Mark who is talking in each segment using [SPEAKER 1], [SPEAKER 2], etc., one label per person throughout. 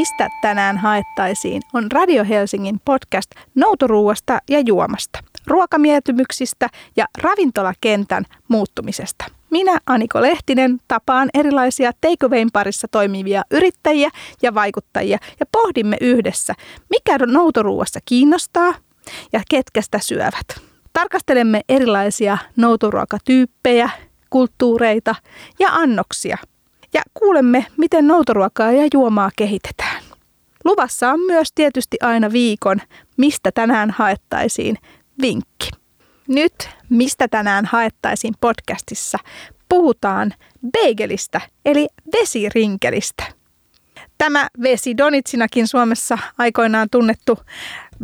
[SPEAKER 1] Mistä tänään haettaisiin on Radio Helsingin podcast noutoruuasta ja juomasta, ruokamietymyksistä ja ravintolakentän muuttumisesta. Minä, Aniko Lehtinen, tapaan erilaisia takeawayn parissa toimivia yrittäjiä ja vaikuttajia ja pohdimme yhdessä, mikä noutoruuassa kiinnostaa ja ketkä sitä syövät. Tarkastelemme erilaisia noutoruokatyyppejä, kulttuureita ja annoksia – ja kuulemme, miten noutoruokaa ja juomaa kehitetään. Luvassa on myös tietysti aina viikon, mistä tänään haettaisiin vinkki. Nyt, mistä tänään haettaisiin podcastissa, puhutaan beigelistä eli vesirinkelistä. Tämä vesi donitsinakin Suomessa aikoinaan tunnettu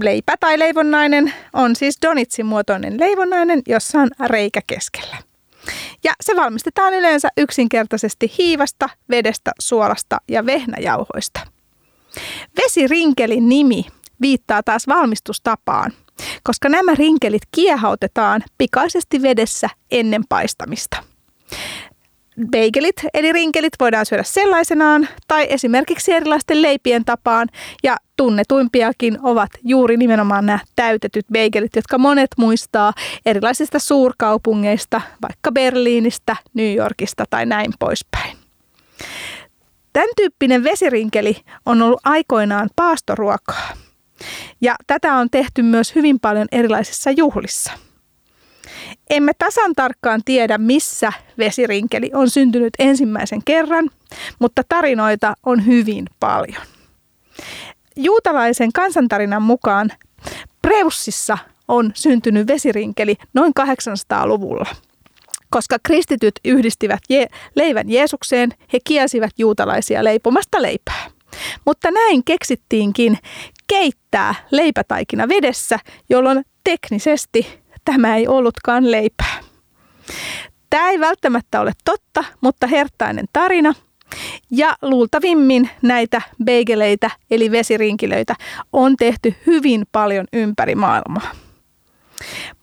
[SPEAKER 1] leipä tai leivonnainen on siis donitsin muotoinen leivonnainen, jossa on reikä keskellä. Ja se valmistetaan yleensä yksinkertaisesti hiivasta, vedestä, suolasta ja vehnäjauhoista. Vesirinkelin nimi viittaa taas valmistustapaan, koska nämä rinkelit kiehautetaan pikaisesti vedessä ennen paistamista. Beigelit eli rinkelit voidaan syödä sellaisenaan tai esimerkiksi erilaisten leipien tapaan ja tunnetuimpiakin ovat juuri nimenomaan nämä täytetyt beigelit, jotka monet muistaa erilaisista suurkaupungeista, vaikka Berliinistä, New Yorkista tai näin poispäin. Tämän tyyppinen vesirinkeli on ollut aikoinaan paastoruokaa. Ja tätä on tehty myös hyvin paljon erilaisissa juhlissa – emme tasan tarkkaan tiedä, missä vesirinkeli on syntynyt ensimmäisen kerran, mutta tarinoita on hyvin paljon. Juutalaisen kansantarinan mukaan Preussissa on syntynyt vesirinkeli noin 800-luvulla. Koska kristityt yhdistivät je- leivän Jeesukseen, he kielsivät juutalaisia leipomasta leipää. Mutta näin keksittiinkin keittää leipätaikina vedessä, jolloin teknisesti tämä ei ollutkaan leipää. Tämä ei välttämättä ole totta, mutta hertainen tarina. Ja luultavimmin näitä beigeleitä eli vesirinkilöitä on tehty hyvin paljon ympäri maailmaa.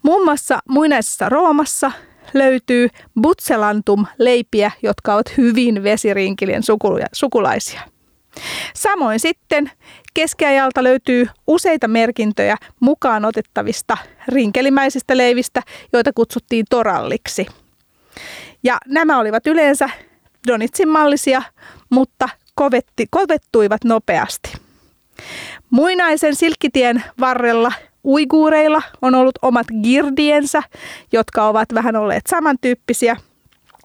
[SPEAKER 1] Muun muassa muinaisessa Roomassa löytyy butselantum-leipiä, jotka ovat hyvin vesirinkilien sukulaisia. Samoin sitten keskiajalta löytyy useita merkintöjä mukaan otettavista rinkelimäisistä leivistä, joita kutsuttiin toralliksi. Ja nämä olivat yleensä Donitsin mallisia, mutta kovetti, kovettuivat nopeasti. Muinaisen silkkitien varrella uiguureilla on ollut omat girdiensä, jotka ovat vähän olleet samantyyppisiä –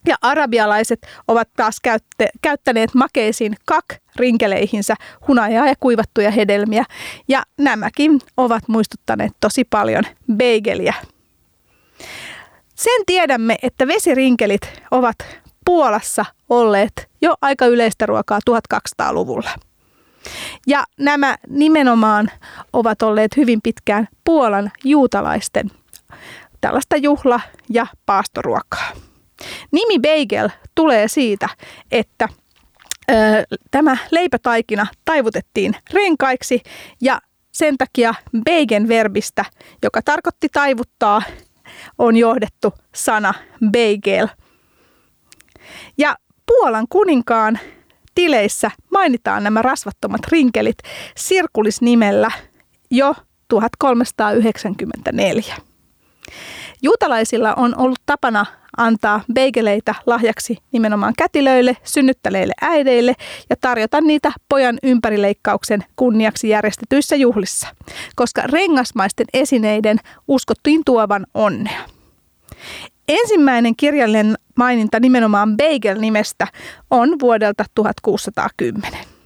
[SPEAKER 1] ja arabialaiset ovat taas käytte, käyttäneet makeisiin kak rinkeleihinsä hunajaa ja kuivattuja hedelmiä. Ja nämäkin ovat muistuttaneet tosi paljon beigeliä. Sen tiedämme, että vesirinkelit ovat Puolassa olleet jo aika yleistä ruokaa 1200-luvulla. Ja nämä nimenomaan ovat olleet hyvin pitkään Puolan juutalaisten tällaista juhla- ja paastoruokaa. Nimi bagel tulee siitä, että ö, tämä leipätaikina taivutettiin renkaiksi ja sen takia beigen verbistä, joka tarkoitti taivuttaa, on johdettu sana bagel. Ja Puolan kuninkaan tileissä mainitaan nämä rasvattomat rinkelit sirkulisnimellä jo 1394. Juutalaisilla on ollut tapana antaa beigeleitä lahjaksi nimenomaan kätilöille, synnyttäneille äideille ja tarjota niitä pojan ympärileikkauksen kunniaksi järjestetyissä juhlissa, koska rengasmaisten esineiden uskottiin tuovan onnea. Ensimmäinen kirjallinen maininta nimenomaan Beigel-nimestä on vuodelta 1610.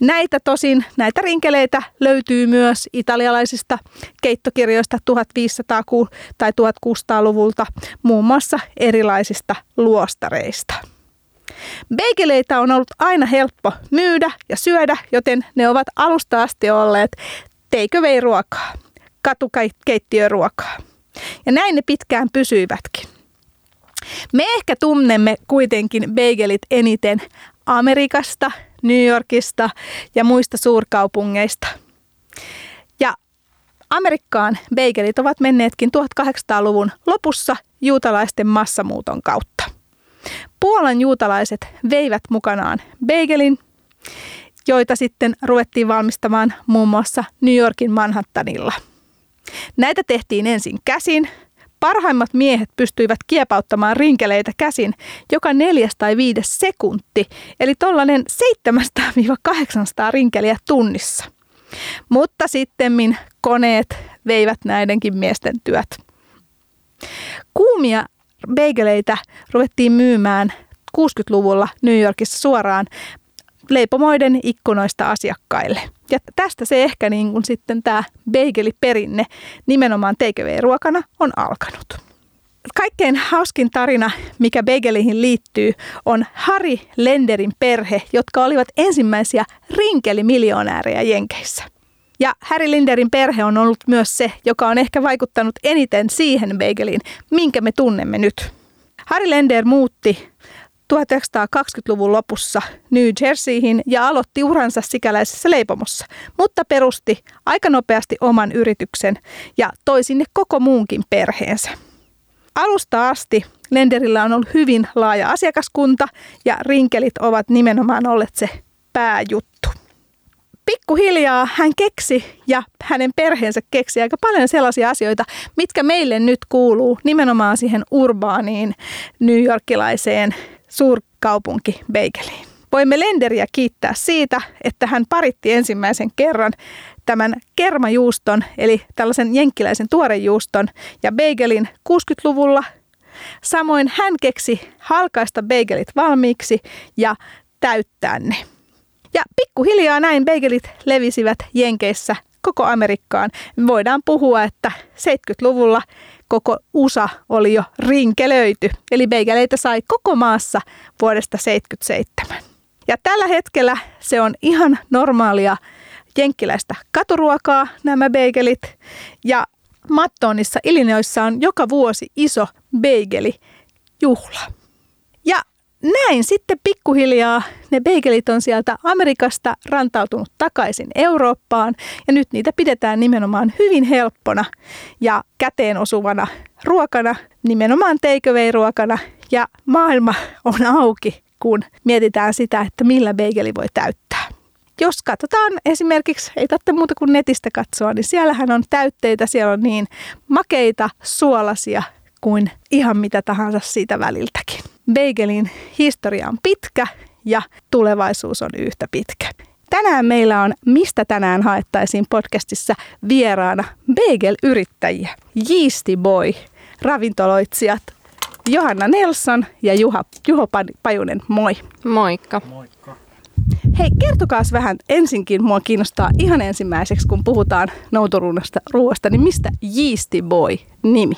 [SPEAKER 1] Näitä tosin, näitä rinkeleitä löytyy myös italialaisista keittokirjoista 1500- tai 1600-luvulta, muun muassa erilaisista luostareista. Beigeleitä on ollut aina helppo myydä ja syödä, joten ne ovat alusta asti olleet takeaway-ruokaa, katukeittiöruokaa. Ja näin ne pitkään pysyivätkin. Me ehkä tunnemme kuitenkin beigelit eniten Amerikasta – New Yorkista ja muista suurkaupungeista. Ja Amerikkaan beigelit ovat menneetkin 1800-luvun lopussa juutalaisten massamuuton kautta. Puolan juutalaiset veivät mukanaan beigelin joita sitten ruvettiin valmistamaan muun muassa New Yorkin Manhattanilla. Näitä tehtiin ensin käsin. Parhaimmat miehet pystyivät kiepauttamaan rinkeleitä käsin joka neljäs tai viides sekunti, eli tollainen 700-800 rinkeliä tunnissa. Mutta sittemmin koneet veivät näidenkin miesten työt. Kuumia beigeleitä ruvettiin myymään 60-luvulla New Yorkissa suoraan leipomoiden ikkunoista asiakkaille. Ja tästä se ehkä niin kuin sitten tämä perinne nimenomaan takeaway-ruokana on alkanut. Kaikkein hauskin tarina, mikä bagelihin liittyy, on Harry Lenderin perhe, jotka olivat ensimmäisiä rinkelimiljonäärejä Jenkeissä. Ja Harry Linderin perhe on ollut myös se, joka on ehkä vaikuttanut eniten siihen bageliin, minkä me tunnemme nyt. Harry Lender muutti 1920-luvun lopussa New Jerseyhin ja aloitti uransa sikäläisessä leipomossa, mutta perusti aika nopeasti oman yrityksen ja toi sinne koko muunkin perheensä. Alusta asti Lenderillä on ollut hyvin laaja asiakaskunta ja rinkelit ovat nimenomaan olleet se pääjuttu pikkuhiljaa hän keksi ja hänen perheensä keksi aika paljon sellaisia asioita, mitkä meille nyt kuuluu nimenomaan siihen urbaaniin newyorkilaiseen suurkaupunkibeikeliin. Voimme Lenderiä kiittää siitä, että hän paritti ensimmäisen kerran tämän kermajuuston, eli tällaisen jenkkiläisen tuorejuuston ja beigelin 60-luvulla. Samoin hän keksi halkaista beigelit valmiiksi ja täyttää ne. Ja pikkuhiljaa näin begelit levisivät Jenkeissä koko Amerikkaan. Me voidaan puhua, että 70-luvulla koko USA oli jo rinkelöity. Eli beigeleitä sai koko maassa vuodesta 77. Ja tällä hetkellä se on ihan normaalia jenkkiläistä katuruokaa nämä beigelit. Ja Mattonissa Illinoissa on joka vuosi iso beigeli juhla. Ja näin sitten pikkuhiljaa ne beigelit on sieltä Amerikasta rantautunut takaisin Eurooppaan. Ja nyt niitä pidetään nimenomaan hyvin helppona ja käteen osuvana ruokana, nimenomaan takeaway-ruokana. Ja maailma on auki, kun mietitään sitä, että millä beigeli voi täyttää. Jos katsotaan esimerkiksi, ei tarvitse muuta kuin netistä katsoa, niin siellähän on täytteitä, siellä on niin makeita, suolasia kuin ihan mitä tahansa siitä väliltäkin. Beigelin historia on pitkä ja tulevaisuus on yhtä pitkä. Tänään meillä on Mistä tänään haettaisiin podcastissa vieraana bagel-yrittäjiä, Yeasty Boy, ravintoloitsijat Johanna Nelson ja Juha, Juho Pajunen. Moi.
[SPEAKER 2] Moikka. Moikka.
[SPEAKER 1] Hei, kertokaa vähän ensinkin, mua kiinnostaa ihan ensimmäiseksi, kun puhutaan noutoruuasta ruoasta, niin mistä Yeasty Boy nimi?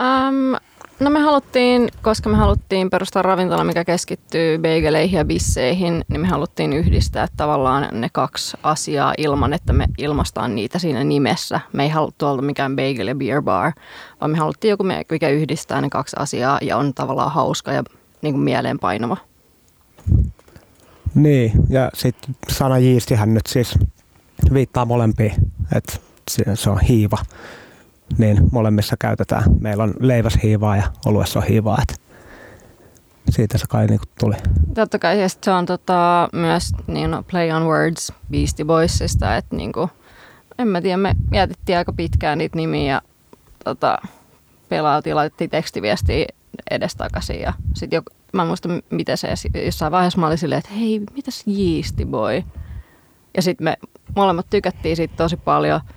[SPEAKER 2] Um, No me haluttiin, koska me haluttiin perustaa ravintola, mikä keskittyy begeleihin ja bisseihin, niin me haluttiin yhdistää tavallaan ne kaksi asiaa ilman, että me ilmastaan niitä siinä nimessä. Me ei haluttu olla mikään bagel ja beer bar, vaan me haluttiin joku, mikä yhdistää ne kaksi asiaa ja on tavallaan hauska ja niin kuin mieleenpainava.
[SPEAKER 3] Niin, ja sitten sana jiistihän nyt siis viittaa molempiin, että se on hiiva niin molemmissa käytetään. Meillä on leiväshiivaa ja oluessa on hiivaa, että siitä se kai niinku tuli.
[SPEAKER 2] Totta kai, ja se on tota, myös niin, no, play on words Beastie Boysista, että niinku, en mä tiedä, me mietittiin aika pitkään niitä nimiä ja tota, pelautiin, laitettiin tekstiviestiä edestakaisin ja sitten mä muistan, miten se jossain vaiheessa mä olin silleen, että hei, mitäs Yeasty Boy? Ja sitten me molemmat tykättiin siitä tosi paljon –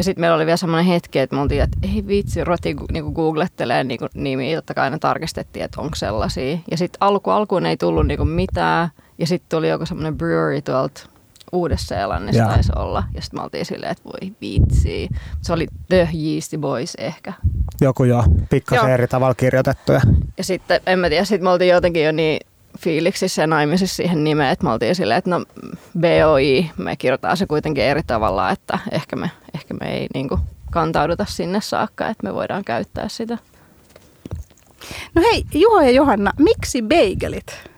[SPEAKER 2] ja sitten meillä oli vielä semmoinen hetki, että me oltiin, että ei vitsi, ruvettiin niinku googlettelemaan niinku nimiä, totta kai aina tarkistettiin, että onko sellaisia. Ja sitten alku, alkuun ei tullut niinku mitään, ja sitten tuli joku semmoinen brewery tuolta Uudessa-Seelannissa taisi olla. Ja sitten me oltiin silleen, että voi vitsi. Se oli The Yeasty Boys ehkä.
[SPEAKER 3] Joku jo, pikkasen eri tavalla kirjoitettuja.
[SPEAKER 2] Ja sitten, en mä tiedä, sitten me oltiin jotenkin jo niin fiiliksissä ja naimisissa siihen nimeen, että me oltiin silleen, että no BOI, me kirjoitetaan se kuitenkin eri tavalla, että ehkä me, ehkä me ei niin kuin kantauduta sinne saakka, että me voidaan käyttää sitä.
[SPEAKER 1] No hei, Juho ja Johanna, miksi beigelit?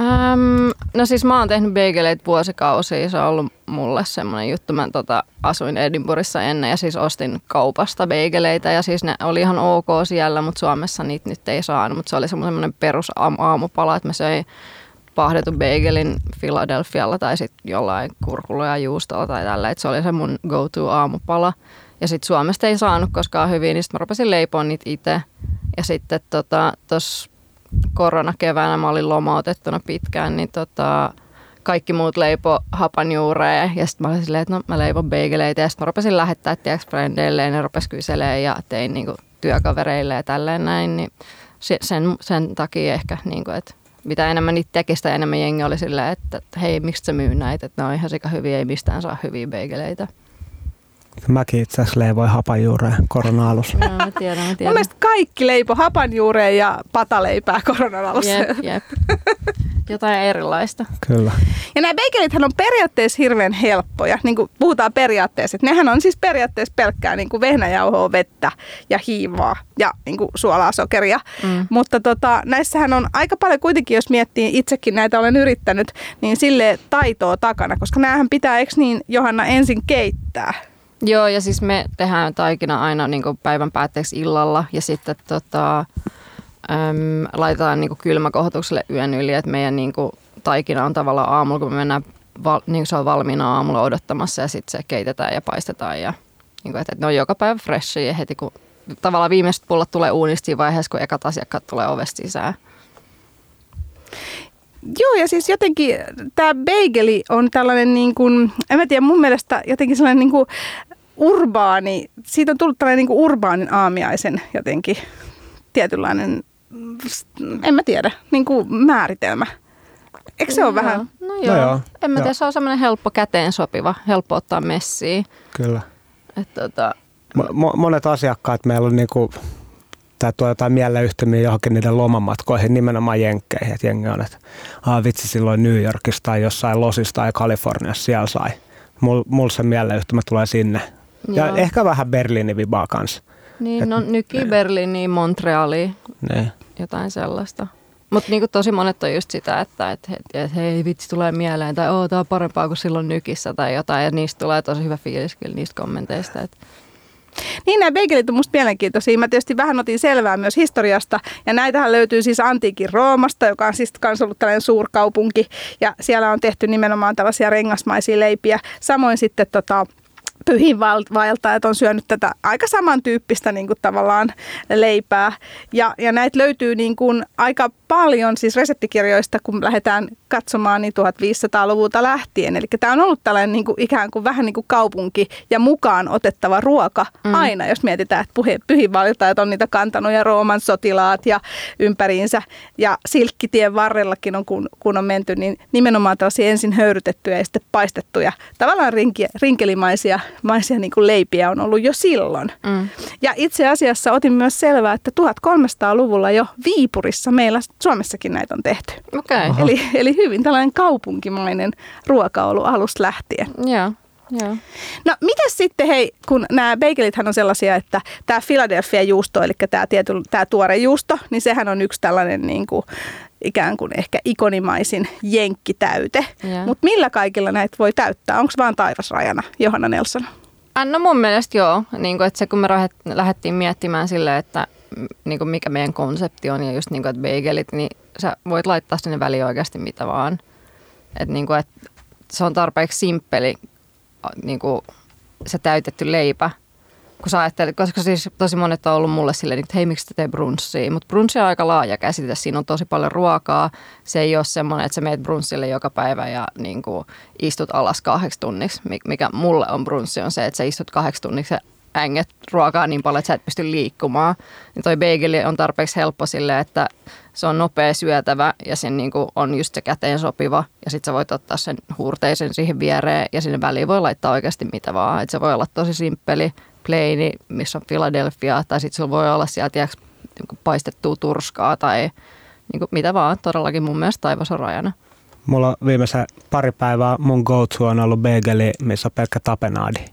[SPEAKER 2] Öm, no siis mä oon tehnyt beigeleitä vuosikausia, se on ollut mulle semmoinen juttu. Mä tota, asuin Edinburghissa ennen ja siis ostin kaupasta beigeleitä ja siis ne oli ihan ok siellä, mutta Suomessa niitä nyt ei saanut. Mutta se oli semmoinen perus aamupala, että mä söin pahdetun bagelin Philadelphialla tai sitten jollain kurkulla ja juustolla tai tällä. Et se oli se mun go-to aamupala. Ja sitten Suomesta ei saanut koskaan hyvin, niin sitten mä rupesin leipoa niitä itse. Ja sitten tuossa tota, koronakeväänä mä olin lomautettuna pitkään, niin tota, kaikki muut leipo hapanjuureja ja sitten mä olin silleen, että no mä leivon beigeleitä. Ja sitten mä rupesin lähettää tiedätkö frendeille ja ne rupesi kyselemään ja tein niinku työkavereille ja tälleen näin, niin sen, sen takia ehkä, niinku, että mitä enemmän niitä teki, sitä enemmän jengi oli silleen, että, että hei, miksi sä myy näitä, että ne on ihan sika hyviä, ei mistään saa hyviä beigeleitä.
[SPEAKER 3] Mäkin itse asiassa leivoin hapanjuureen korona-alussa.
[SPEAKER 2] Joo, mä tiedän, mä tiedän.
[SPEAKER 1] Mun kaikki leipo hapanjuureen ja pataleipää koronan alussa.
[SPEAKER 2] Jep, jep. Jotain erilaista.
[SPEAKER 3] Kyllä.
[SPEAKER 1] Ja nämä bagelithän on periaatteessa hirveän helppoja, niin kuin puhutaan periaatteessa. Että nehän on siis periaatteessa pelkkää niin kuin vehnäjauhoa, vettä ja hiivaa ja niin kuin suolaa, sokeria. Mm. Mutta tota, näissähän on aika paljon kuitenkin, jos miettii itsekin näitä olen yrittänyt, niin sille taitoa takana. Koska näähän pitää, eikö niin Johanna, ensin keittää?
[SPEAKER 2] Joo, ja siis me tehdään taikina aina niin kuin päivän päätteeksi illalla ja sitten tota, äm, laitetaan niin kuin kylmäkohotukselle yön yli, että meidän niin kuin, taikina on tavallaan aamulla, kun me mennään, val, niin se on valmiina aamulla odottamassa ja sitten se keitetään ja paistetaan ja niin kuin, että, että ne on joka päivä freshia heti kun tavallaan viimeiset pullot tulee uunista siinä vaiheessa, kun ekat asiakkaat tulee ovesta sisään.
[SPEAKER 1] Joo, ja siis jotenkin tämä bageli on tällainen, niin kuin, en mä tiedä, mun mielestä jotenkin sellainen niin kuin urbaani, siitä on tullut tällainen niin kuin urbaanin aamiaisen jotenkin tietynlainen, en mä tiedä, niin kuin määritelmä. Eikö se ole vähän?
[SPEAKER 2] No joo. No joo. En mä tiedä, se on semmoinen helppo käteen sopiva, helppo ottaa messiin.
[SPEAKER 3] Kyllä.
[SPEAKER 2] Et, tota...
[SPEAKER 3] Mo- monet asiakkaat meillä on niinku, tai tuo jotain mieleyhtymiä johonkin niiden lomamatkoihin, nimenomaan jenkkeihin. Että jengi on, että ah, vitsi silloin New Yorkista tai jossain Losista tai Kaliforniassa siellä sai. Mulla mul se mieleyhtymä tulee sinne. Joo. Ja ehkä vähän Berliinin vibaa kanssa.
[SPEAKER 2] Niin, Et, no Nyki, Berliini, Montreali,
[SPEAKER 3] ne.
[SPEAKER 2] jotain sellaista. Mutta niinku tosi monet on just sitä, että et, et, et, hei vitsi tulee mieleen tai oo, tämä on parempaa kuin silloin nykissä tai jotain. Ja niistä tulee tosi hyvä fiilis kyllä niistä kommenteista. Et.
[SPEAKER 1] Niin nämä begelit on musta mielenkiintoisia. Mä tietysti vähän otin selvää myös historiasta. Ja näitähän löytyy siis antiikin Roomasta, joka on siis kans ollut tällainen suurkaupunki. Ja siellä on tehty nimenomaan tällaisia rengasmaisia leipiä. Samoin sitten tota, pyhinvaeltajat on syönyt tätä aika samantyyppistä niin kuin tavallaan leipää. Ja, ja näitä löytyy niin kuin aika paljon siis reseptikirjoista, kun lähdetään katsomaan niin 1500-luvulta lähtien. Eli tämä on ollut tällainen niin kuin ikään kuin vähän niin kuin kaupunki ja mukaan otettava ruoka mm. aina, jos mietitään, että pyhinvaltajat on niitä kantanut ja Rooman sotilaat ja ympäriinsä. Ja silkkitien varrellakin on, kun, kun on menty, niin nimenomaan tällaisia ensin höyrytettyjä ja sitten paistettuja, tavallaan rinki, rinkelimaisia maisia niin kuin leipiä on ollut jo silloin. Mm. Ja itse asiassa otin myös selvää, että 1300-luvulla jo Viipurissa meillä Suomessakin näitä on tehty.
[SPEAKER 2] Okay.
[SPEAKER 1] Eli, eli hyvin tällainen kaupunkimainen ruokaolu alusta lähtien.
[SPEAKER 2] Joo. Joo.
[SPEAKER 1] No miten sitten, hei, kun nämä bagelithän on sellaisia, että tämä Philadelphia juusto, eli tämä, tiety, tämä tuore juusto, niin sehän on yksi tällainen niin kuin, ikään kuin ehkä ikonimaisin jenkkitäyte. Mutta millä kaikilla näitä voi täyttää? Onko vaan taivasrajana, Johanna Nelson?
[SPEAKER 2] No mun mielestä joo. Niin kuin, että se kun me lähdettiin miettimään silleen, että niin kuin mikä meidän konsepti on ja just niin kuin, että bagelit, niin sä voit laittaa sinne väliin oikeasti mitä vaan. Että niin kuin, että se on tarpeeksi simppeli niin kuin se täytetty leipä, kun sä ajattelet, koska siis tosi monet on ollut mulle silleen, että hei, miksi te tee brunssia? Mutta brunssi on aika laaja käsite, siinä on tosi paljon ruokaa. Se ei ole semmoinen, että sä meet brunssille joka päivä ja niin kuin, istut alas kahdeksi tunniksi. Mikä mulle on brunssi on se, että sä istut kahdeksi tunniksi ja änget ruokaa niin paljon, että sä et pysty liikkumaan. Niin toi bageli on tarpeeksi helppo sille, että se on nopea syötävä ja sen niin kuin on just se käteen sopiva. Ja sitten sä voit ottaa sen huurteisen siihen viereen ja sinne väliin voi laittaa oikeasti mitä vaan. Et se voi olla tosi simppeli, plaini, missä on Philadelphia, tai sitten sulla voi olla sieltä niin paistettua turskaa tai niin kuin mitä vaan. Todellakin mun mielestä taivas on rajana.
[SPEAKER 3] Mulla on viimeisen pari päivää mun go-to on ollut bageli, missä on pelkkä tapenaadi.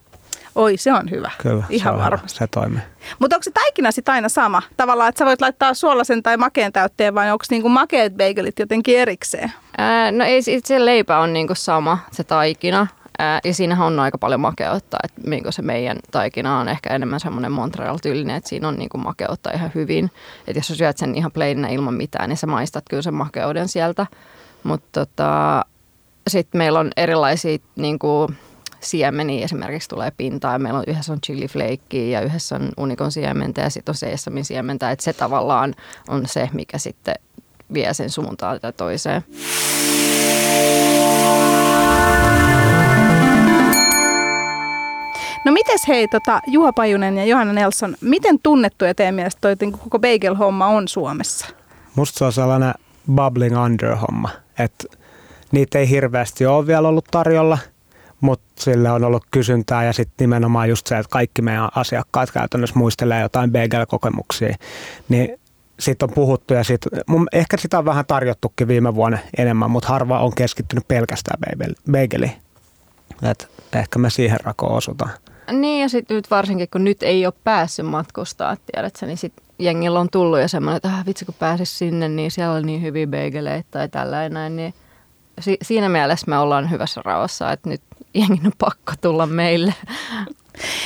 [SPEAKER 1] Oi, se on hyvä.
[SPEAKER 3] Kyllä,
[SPEAKER 1] Ihan
[SPEAKER 3] se
[SPEAKER 1] varmasti.
[SPEAKER 3] Se toimii.
[SPEAKER 1] Mutta onko se taikina sitten aina sama? Tavallaan, että sä voit laittaa suolasen tai makeen täytteen vai onko niinku makeet bagelit jotenkin erikseen?
[SPEAKER 2] Ää, no ei, se leipä on niinku sama, se taikina. Ää, ja siinähän on aika paljon makeutta, että niinku se meidän taikina on ehkä enemmän semmoinen Montreal-tyylinen, että siinä on niinku makeutta ihan hyvin. Että jos sä syöt sen ihan plaininä ilman mitään, niin sä maistat kyllä sen makeuden sieltä. Mutta tota, sitten meillä on erilaisia niin kuin, siemeniä esimerkiksi tulee pintaan. Ja meillä on yhdessä on chili flakea ja yhdessä on unikon siementä ja sitten on seesamin siementä. Että se tavallaan on se, mikä sitten vie sen suuntaan tai toiseen.
[SPEAKER 1] No mites hei, tota, Juha Pajunen ja Johanna Nelson, miten tunnettuja teidän mielestä toi niin koko bagel-homma on Suomessa?
[SPEAKER 3] Musta se on sellainen bubbling under homma, että niitä ei hirveästi ole vielä ollut tarjolla, mutta sille on ollut kysyntää ja sitten nimenomaan just se, että kaikki meidän asiakkaat käytännössä muistelee jotain bagel-kokemuksia, niin siitä on puhuttu ja sit, mun, ehkä sitä on vähän tarjottukin viime vuonna enemmän, mutta harva on keskittynyt pelkästään bageliin. Et ehkä me siihen rakoon osutaan.
[SPEAKER 2] Niin ja sitten nyt varsinkin, kun nyt ei ole päässyt matkustaa, tiedätkö, niin sitten jengillä on tullut jo semmoinen, että ah, vitsi kun pääsis sinne, niin siellä on niin hyviä beigeleitä tai tällainen niin si- siinä mielessä me ollaan hyvässä rauhassa, että nyt jengin on pakko tulla meille.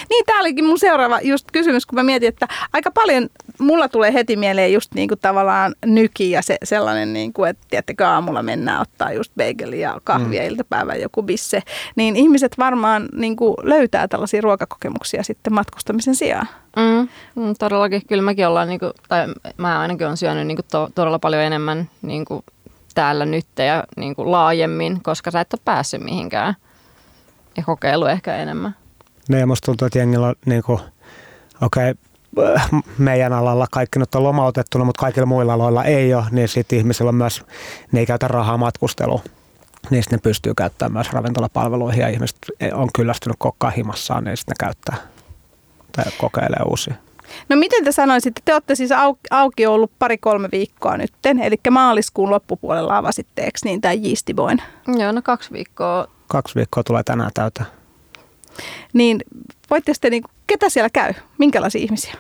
[SPEAKER 1] Niin, tämä olikin mun seuraava just kysymys, kun mä mietin, että aika paljon mulla tulee heti mieleen just niin kuin tavallaan nyki ja se, sellainen, niin kuin, että tiedättekö, aamulla mennään ottaa just bageli ja kahvia mm. iltapäivän joku bisse. Niin ihmiset varmaan niin kuin löytää tällaisia ruokakokemuksia sitten matkustamisen sijaan.
[SPEAKER 2] Mm, mm todellakin, kyllä mäkin ollaan, niin kuin, tai mä ainakin olen syönyt niin kuin to, todella paljon enemmän niin kuin täällä nyt ja niin kuin laajemmin, koska sä et ole päässyt mihinkään ja kokeilu ehkä enemmän.
[SPEAKER 3] Ne ja musta tuntuu, että jengillä on niin kuin, okei, okay, meidän alalla kaikki nyt on lomautettuna, mutta kaikilla muilla aloilla ei ole, niin sitten ihmisillä on myös, ne ei käytä rahaa matkusteluun. Niistä ne pystyy käyttämään myös ravintolapalveluihin ja ihmiset on kyllästynyt kokkaa himassaan, niin sitten ne käyttää tai kokeilee uusia.
[SPEAKER 1] No miten te sanoisitte, te olette siis auki ollut pari-kolme viikkoa nytten, eli maaliskuun loppupuolella avasitte, eikö niin, tämä Yeastyboin?
[SPEAKER 2] Joo, no kaksi viikkoa.
[SPEAKER 3] Kaksi viikkoa tulee tänään täytä.
[SPEAKER 1] Niin voitte sitten, niin, ketä siellä käy? Minkälaisia ihmisiä?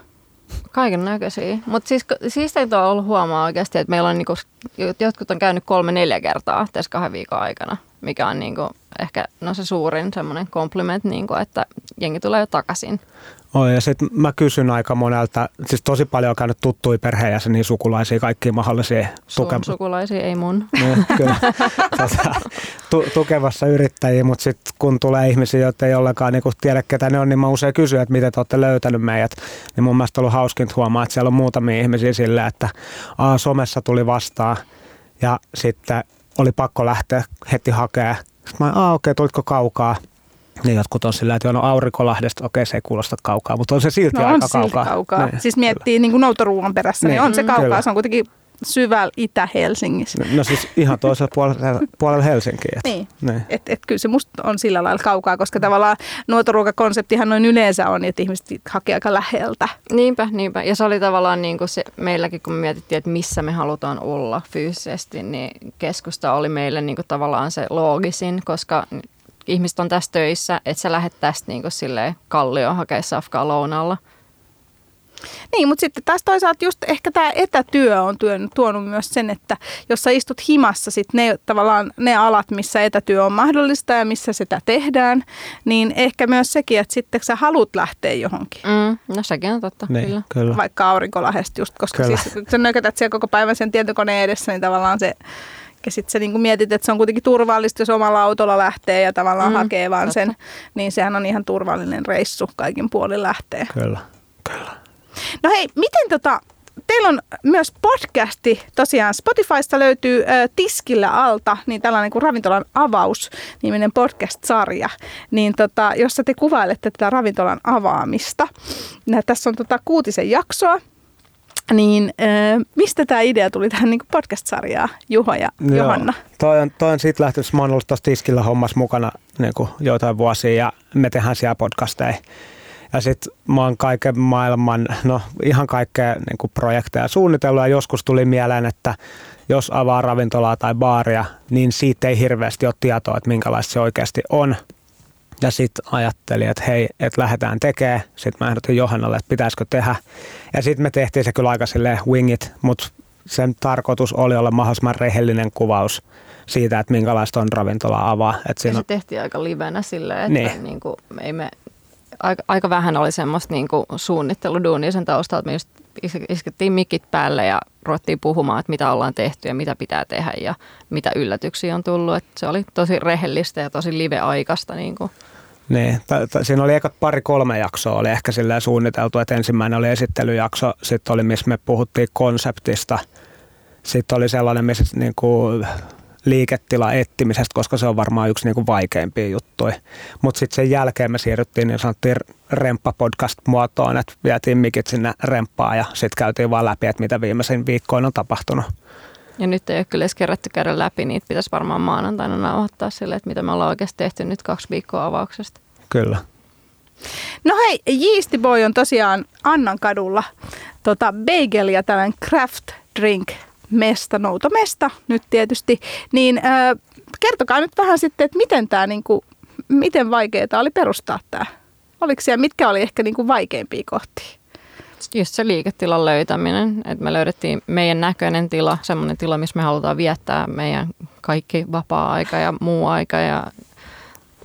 [SPEAKER 2] Kaiken näköisiä. Mutta siis, siis on ollut huomaa oikeasti, että meillä on niinku, jotkut on käynyt kolme-neljä kertaa tässä kahden viikon aikana, mikä on niinku, ehkä no se suurin semmoinen kompliment, niinku, että jengi tulee jo takaisin.
[SPEAKER 3] Oi, ja sitten mä kysyn aika monelta, siis tosi paljon on käynyt tuttuja perheenjäseniä, sukulaisia, kaikkia mahdollisia.
[SPEAKER 2] Tuke- sukulaisia, ei mun.
[SPEAKER 3] Niin, kyllä. Tota, tu- tukevassa yrittäjiä, mutta sitten kun tulee ihmisiä, joita ei ollenkaan niin tiedä, ketä ne on, niin mä usein kysyn, että miten te olette löytänyt meidät. Niin mun mielestä on ollut hauskinta huomaa, että siellä on muutamia ihmisiä silleen, että aa, somessa tuli vastaan ja sitten oli pakko lähteä heti hakemaan. Sitten mä, aa okei, okay, tulitko kaukaa? Niin jotkut on sillä, että on Aurinkolahdesta, okei se ei kuulosta kaukaa, mutta on se silti no, aika on kaukaa.
[SPEAKER 1] kaukaa. Niin. Siis miettii niin kuin noutoruuan perässä, niin, niin on se kaukaa, Kyllä. se on kuitenkin syvällä Itä-Helsingissä.
[SPEAKER 3] No, no siis ihan toisella puolella, puolella Helsinkiä.
[SPEAKER 1] Et, niin, niin. Et, et kyllä se musta on sillä lailla kaukaa, koska tavallaan nuotoruokakonseptihan noin yleensä on, että ihmiset hakee aika läheltä.
[SPEAKER 2] Niinpä, niinpä. Ja se oli tavallaan niin kuin se, meilläkin, kun me mietittiin, että missä me halutaan olla fyysisesti, niin keskusta oli meille niin kuin tavallaan se loogisin, koska ihmiset on tässä töissä, että sä lähdet tästä niin kuin kallioon hakea safkaa lounalla.
[SPEAKER 1] Niin, mutta sitten taas toisaalta just ehkä tämä etätyö on työn, tuonut myös sen, että jos sä istut himassa sit ne, tavallaan ne alat, missä etätyö on mahdollista ja missä sitä tehdään, niin ehkä myös sekin, että sitten sä haluat lähteä johonkin.
[SPEAKER 2] Mm, no sekin on totta, niin, kyllä.
[SPEAKER 1] kyllä. Vaikka aurinkolahesta just, koska kyllä. siis kun sä nökötät siellä koko päivän sen tietokoneen edessä, niin tavallaan se ja sitten sä niin mietit, että se on kuitenkin turvallista, jos omalla autolla lähtee ja tavallaan mm, hakee vaan totta. sen, niin sehän on ihan turvallinen reissu kaikin puolin lähtee.
[SPEAKER 3] Kyllä, kyllä.
[SPEAKER 1] No hei, miten tota, teillä on myös podcasti, tosiaan Spotifysta löytyy ö, Tiskillä alta, niin tällainen kuin Ravintolan avaus, niminen podcast-sarja, niin tota, jossa te kuvailette tätä ravintolan avaamista. Ja tässä on tota kuutisen jaksoa, niin mistä tämä idea tuli tähän niin podcast-sarjaan, Juho ja Joo, Johanna?
[SPEAKER 3] Toi on, toi on siitä lähtenyt, mä oon ollut tiskillä hommassa mukana niin kuin joitain vuosia ja me tehdään siellä podcasteja. Ja sitten mä oon kaiken maailman, no ihan kaikkea niin projekteja suunnitellut ja joskus tuli mieleen, että jos avaa ravintolaa tai baaria, niin siitä ei hirveästi ole tietoa, että minkälaista se oikeasti on. Ja sitten ajattelin, että hei, että lähdetään tekemään. Sitten mä ehdotin Johannalle, että pitäisikö tehdä. Ja sitten me tehtiin se kyllä aika silleen wingit, mutta sen tarkoitus oli olla mahdollisimman rehellinen kuvaus siitä, että minkälaista on ravintola avaa.
[SPEAKER 2] Et siinä... Ja se tehtiin aika livenä silleen, että niin. Niin kuin, ei me, aika, aika vähän oli semmoista niin kuin suunnitteluduunia sen taustalta, että me just iskettiin mikit päälle ja ruvettiin puhumaan, että mitä ollaan tehty ja mitä pitää tehdä ja mitä yllätyksiä on tullut. Että se oli tosi rehellistä ja tosi live-aikasta. Niin kuin.
[SPEAKER 3] Niin, t- t- siinä oli ekat pari-kolme jaksoa oli ehkä silleen suunniteltu, että ensimmäinen oli esittelyjakso, sitten oli missä me puhuttiin konseptista, sitten oli sellainen, missä niin kuin liiketila etsimisestä, koska se on varmaan yksi niin kuin vaikeimpia juttuja. Mutta sitten sen jälkeen me siirryttiin niin sanottiin remppa-podcast-muotoon, että vietiin mikit sinne remppaan ja sitten käytiin vaan läpi, että mitä viimeisen viikkoina on tapahtunut.
[SPEAKER 2] Ja nyt ei ole kyllä edes kerätty käydä läpi, niitä pitäisi varmaan maanantaina nauhoittaa sille, että mitä me ollaan oikeasti tehty nyt kaksi viikkoa avauksesta.
[SPEAKER 3] Kyllä.
[SPEAKER 1] No hei, Yeasty Boy on tosiaan Annan kadulla tota, bagel ja tällainen craft drink mesta, noutomesta nyt tietysti. Niin äh, kertokaa nyt vähän sitten, että miten tämä, niinku, miten vaikeaa oli perustaa tämä? Oliko siellä, mitkä oli ehkä niinku vaikeimpia kohtia?
[SPEAKER 2] Just se liiketilan löytäminen, että me löydettiin meidän näköinen tila, semmoinen tila, missä me halutaan viettää meidän kaikki vapaa-aika ja muu aika ja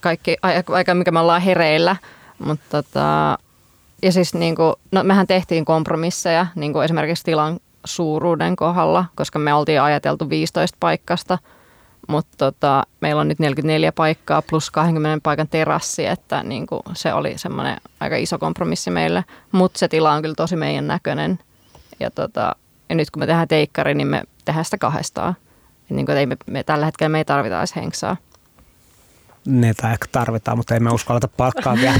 [SPEAKER 2] kaikki aika, mikä me ollaan hereillä. Mutta tota, ja siis niin kuin, no mehän tehtiin kompromisseja, niin kuin esimerkiksi tilan suuruuden kohdalla, koska me oltiin ajateltu 15 paikkasta, mutta tota, meillä on nyt 44 paikkaa plus 20 paikan terassi, että niin kuin se oli semmoinen aika iso kompromissi meille, mutta se tila on kyllä tosi meidän näköinen. Ja, tota, ja nyt kun me tehdään teikkari, niin me tehdään sitä kahdestaan. Niin kuin, ei me, me, tällä hetkellä me ei tarvita edes henksaa.
[SPEAKER 3] Niitä ehkä tarvitaan, mutta ei me uskalleta palkkaa vielä.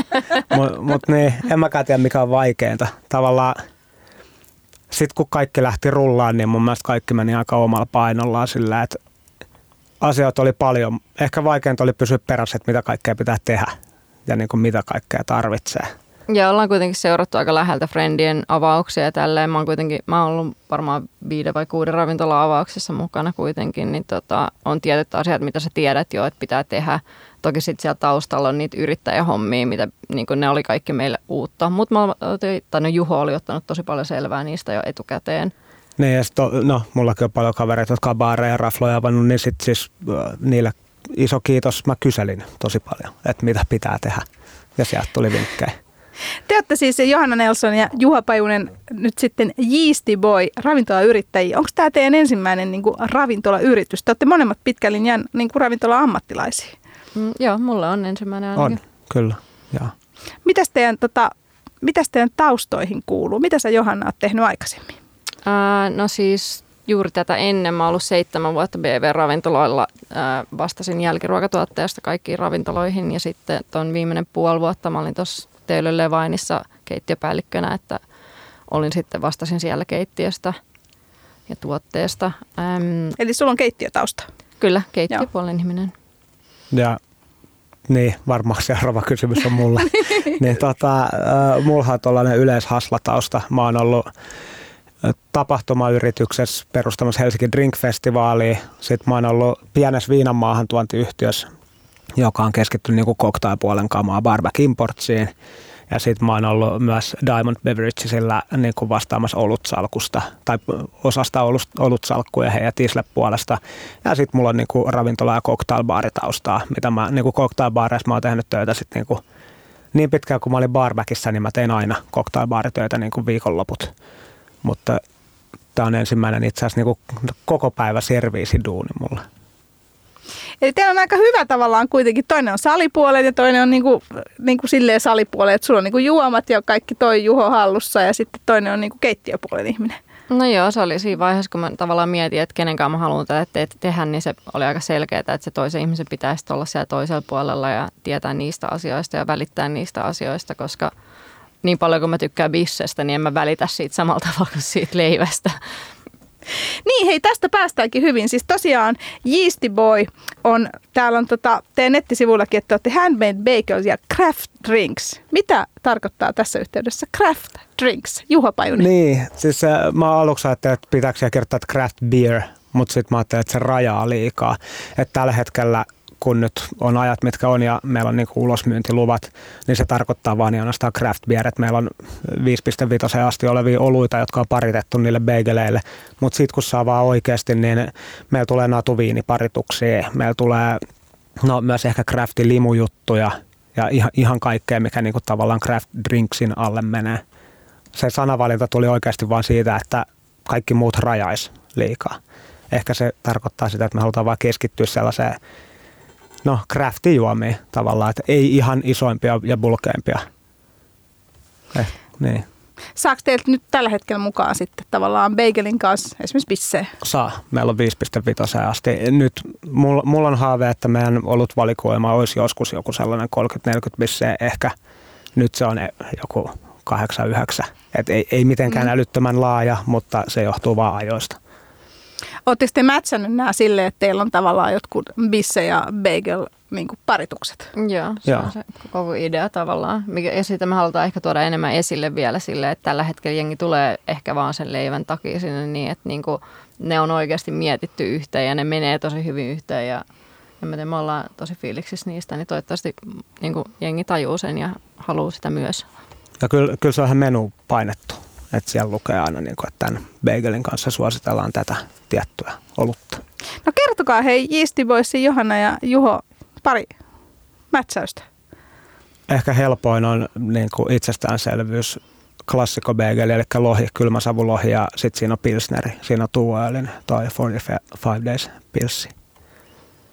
[SPEAKER 3] mutta mut niin, en mäkään tiedä mikä on vaikeinta. Tavallaan sitten kun kaikki lähti rullaan, niin mun mielestä kaikki meni aika omalla painollaan sillä, että asioita oli paljon. Ehkä vaikeinta oli pysyä perässä, että mitä kaikkea pitää tehdä ja niin kuin mitä kaikkea tarvitsee.
[SPEAKER 2] Ja ollaan kuitenkin seurattu aika läheltä Friendien avauksia ja tälleen. Mä oon kuitenkin, mä oon ollut varmaan viiden vai kuuden ravintola-avauksessa mukana kuitenkin, niin tota, on tietyt asiat, mitä sä tiedät jo, että pitää tehdä. Toki sitten siellä taustalla on niitä yrittäjähommia, mitä niin ne oli kaikki meille uutta. Mutta no Juho oli ottanut tosi paljon selvää niistä jo etukäteen.
[SPEAKER 3] Niin ja to, no, mullakin on paljon kavereita, jotka on baareja ja rafloja avannut, niin sitten siis niille iso kiitos. Mä kyselin tosi paljon, että mitä pitää tehdä. Ja sieltä tuli vinkkejä.
[SPEAKER 1] Te olette siis Johanna Nelson ja Juha Pajunen nyt sitten Yeasty Boy ravintolayrittäjiä. Onko tämä teidän ensimmäinen niin kuin, ravintolayritys? Te olette molemmat pitkän linjan niin kuin, ravintola-ammattilaisia.
[SPEAKER 2] Mm, joo, mulla on ensimmäinen ainakin.
[SPEAKER 3] On, kyllä. Joo.
[SPEAKER 1] Mitäs teidän, tota, mitäs teidän taustoihin kuuluu? Mitä sä Johanna oot tehnyt aikaisemmin?
[SPEAKER 2] Ää, no siis juuri tätä ennen. Mä ollut seitsemän vuotta BV-ravintoloilla. Ää, vastasin jälkiruokatuotteesta kaikkiin ravintoloihin ja sitten tuon viimeinen puoli vuotta mä olin tuossa Teilö Levainissa keittiöpäällikkönä, että olin sitten vastasin siellä keittiöstä ja tuotteesta. Äm,
[SPEAKER 1] Eli sulla on keittiötausta?
[SPEAKER 2] Kyllä, keittiöpuolen ihminen.
[SPEAKER 3] Ja niin, varmaan seuraava kysymys on mulle. niin, tota, mulla on tuollainen yleishaslatausta. Mä oon ollut tapahtumayrityksessä perustamassa Helsinki Drink Festivaalia. Sitten mä oon ollut pienessä viinan maahantuontiyhtiössä, joka on keskittynyt niin cocktailpuolen kamaa Barback Importsiin. Ja sitten mä oon ollut myös Diamond Beveragesillä niin kuin vastaamassa olutsalkusta tai osasta olutsalkkuja heidän Tisle puolesta. Ja sitten mulla on niin kuin ravintola- ja cocktailbaaritaustaa, mitä mä niin kuin cocktailbaareissa mä oon tehnyt töitä sitten niin kuin niin pitkään kuin mä olin barbackissa, niin mä tein aina cocktailbaaritöitä niin kuin viikonloput. Mutta tämä on ensimmäinen itse asiassa niin kuin koko päivä serviisi duuni mulle.
[SPEAKER 1] Eli teillä on aika hyvä tavallaan kuitenkin. Toinen on salipuolet ja toinen on niinku, niinku silleen salipuolet, että sulla on niinku juomat ja kaikki toi Juho hallussa ja sitten toinen on niinku keittiöpuolen ihminen.
[SPEAKER 2] No joo, se oli siinä vaiheessa, kun mä tavallaan mietin, että kenenkaan mä haluan tätä te- tehdä, niin se oli aika selkeää, että se toisen ihmisen pitäisi olla siellä toisella puolella ja tietää niistä asioista ja välittää niistä asioista, koska niin paljon kuin mä tykkään bissestä, niin en mä välitä siitä samalla tavalla kuin siitä leivästä.
[SPEAKER 1] Niin, hei, tästä päästäänkin hyvin. Siis tosiaan Yeasty Boy on, täällä on tota, teidän nettisivuillakin, että olette handmade bagels ja craft drinks. Mitä tarkoittaa tässä yhteydessä craft drinks? Juha Pajunen.
[SPEAKER 3] Niin, siis äh, mä aluksi ajattelin, että pitääkö kertoa, että craft beer, mutta sitten mä ajattelin, että se rajaa liikaa. Että tällä hetkellä kun nyt on ajat, mitkä on ja meillä on niin ulosmyyntiluvat, niin se tarkoittaa vaan ainoastaan craft beer, että meillä on 5,5 asti olevia oluita, jotka on paritettu niille beigeleille, mutta sitten kun saa vaan oikeasti, niin meillä tulee natuviiniparituksia, meillä tulee no, myös ehkä craftin limujuttuja ja ihan, ihan kaikkea, mikä niin kuin tavallaan craft drinksin alle menee. se sanavalinta tuli oikeasti vain siitä, että kaikki muut rajais liikaa. Ehkä se tarkoittaa sitä, että me halutaan vain keskittyä sellaiseen, no craftijuomiin tavallaan, että ei ihan isoimpia ja bulkeimpia. Eh, niin.
[SPEAKER 1] Saako teiltä nyt tällä hetkellä mukaan sitten tavallaan bagelin kanssa esimerkiksi bissejä?
[SPEAKER 3] Saa. Meillä on 5,5 asti. Nyt mulla, mulla on haave, että meidän ollut valikoima olisi joskus joku sellainen 30-40 bissejä ehkä. Nyt se on e- joku 8-9. Et ei, ei mitenkään mm. älyttömän laaja, mutta se johtuu vaan ajoista.
[SPEAKER 1] Oletteko te mätsännyt nämä silleen, että teillä on tavallaan jotkut bisse ja bagel niin kuin paritukset?
[SPEAKER 2] Joo, se
[SPEAKER 3] Joo.
[SPEAKER 2] on se koko idea tavallaan. Mikä- Ja sitten me halutaan ehkä tuoda enemmän esille vielä sille, että tällä hetkellä jengi tulee ehkä vaan sen leivän takia sinne niin, että niinku, ne on oikeasti mietitty yhteen ja ne menee tosi hyvin yhteen ja en mä tiedä, me ollaan tosi fiiliksissä niistä, niin toivottavasti niinku, jengi tajuu sen ja haluaa sitä myös.
[SPEAKER 3] Ja kyllä, kyllä se on ihan menu painettu. Että siellä lukee aina, niin kuin, että tämän bagelin kanssa suositellaan tätä tiettyä olutta.
[SPEAKER 1] No kertokaa hei Yeasty Boysin Johanna ja Juho pari mätsäystä.
[SPEAKER 3] Ehkä helpoin on niin kuin itsestäänselvyys klassikko bageli, eli lohi, kylmäsavulohi ja sitten siinä on pilsneri. Siinä on tuuöljyn toi 45 days pilssi.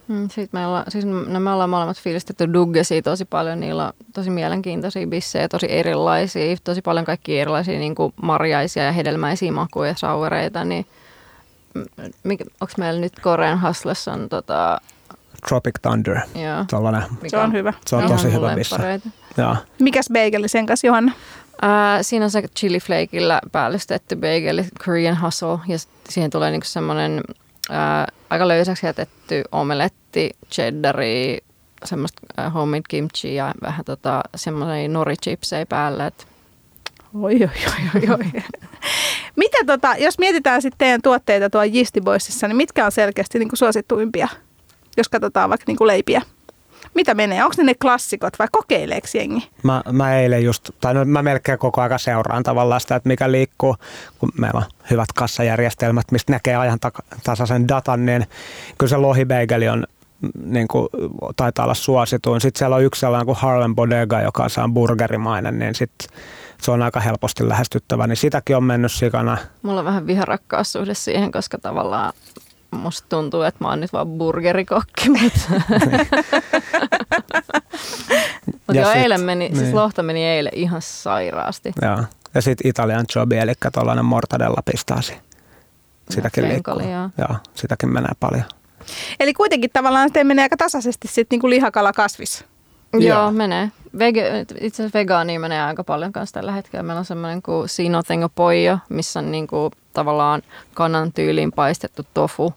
[SPEAKER 2] Mm, Sitten me ollaan, siis no me ollaan molemmat fiilistetty Duggesia tosi paljon. Niillä on tosi mielenkiintoisia bissejä, tosi erilaisia, tosi paljon kaikkia erilaisia niin kuin marjaisia ja hedelmäisiä makuja, sauereita. Niin, onko meillä nyt Korean Hustlers on tota,
[SPEAKER 3] Tropic Thunder,
[SPEAKER 2] joo,
[SPEAKER 3] tollanen.
[SPEAKER 2] mikä
[SPEAKER 1] Se on hyvä.
[SPEAKER 3] Se on
[SPEAKER 2] ihan
[SPEAKER 3] tosi hyvä. Joo.
[SPEAKER 1] Mikäs bageli sen kanssa Johanna?
[SPEAKER 2] Ää, siinä on se chili flakeillä päällystetty bagel, Korean hustle, ja sit siihen tulee niinku semmoinen ää, aika löysäksi jätetty omeletti, cheddari, semmoista homemade kimchi ja vähän tota, semmoisia norichipsejä päälle. Et
[SPEAKER 1] Oi, oi, oi, oi, oi. Mitä tota, jos mietitään sitten teidän tuotteita tuolla Yeasty Boysissa, niin mitkä on selkeästi niin kuin suosittuimpia, jos katsotaan vaikka niin kuin leipiä? Mitä menee? Onko ne ne klassikot vai kokeileeko jengi?
[SPEAKER 3] Mä, mä eilen just, tai no, mä melkein koko aika seuraan tavallaan sitä, että mikä liikkuu, kun meillä on hyvät kassajärjestelmät, mistä näkee ajan tasaisen datan, niin kyllä se lohibeigeli on mm, niin kuin, taitaa olla suosituin. Sitten siellä on yksi sellainen kuin Harlem Bodega, joka on burgerimainen, niin sit se on aika helposti lähestyttävä, niin sitäkin on mennyt sikana.
[SPEAKER 2] mulla on vähän viharakkaussuhde siihen, koska tavallaan musta tuntuu, että mä oon nyt vaan burgerikokki, mutta Mut
[SPEAKER 3] Ja
[SPEAKER 2] joo,
[SPEAKER 3] sit-
[SPEAKER 2] eilen meni, siis
[SPEAKER 3] niin.
[SPEAKER 2] lohta meni eilen ihan sairaasti.
[SPEAKER 3] Joo. Ja sitten Italian jobi, eli tuollainen mortadella pistaasi. Sitäkin liikkuu.
[SPEAKER 2] joo.
[SPEAKER 3] Joo, sitäkin menee paljon.
[SPEAKER 1] Eli kuitenkin tavallaan sitten menee aika tasaisesti sitten niin kuin lihakala kasvis.
[SPEAKER 2] Joo,
[SPEAKER 3] Joo.
[SPEAKER 2] menee. Vege, itse asiassa vegaania menee aika paljon kanssa tällä hetkellä. Meillä on semmoinen kuin Sino Tengo Pojo, missä on niinku tavallaan kanan tyyliin paistettu tofu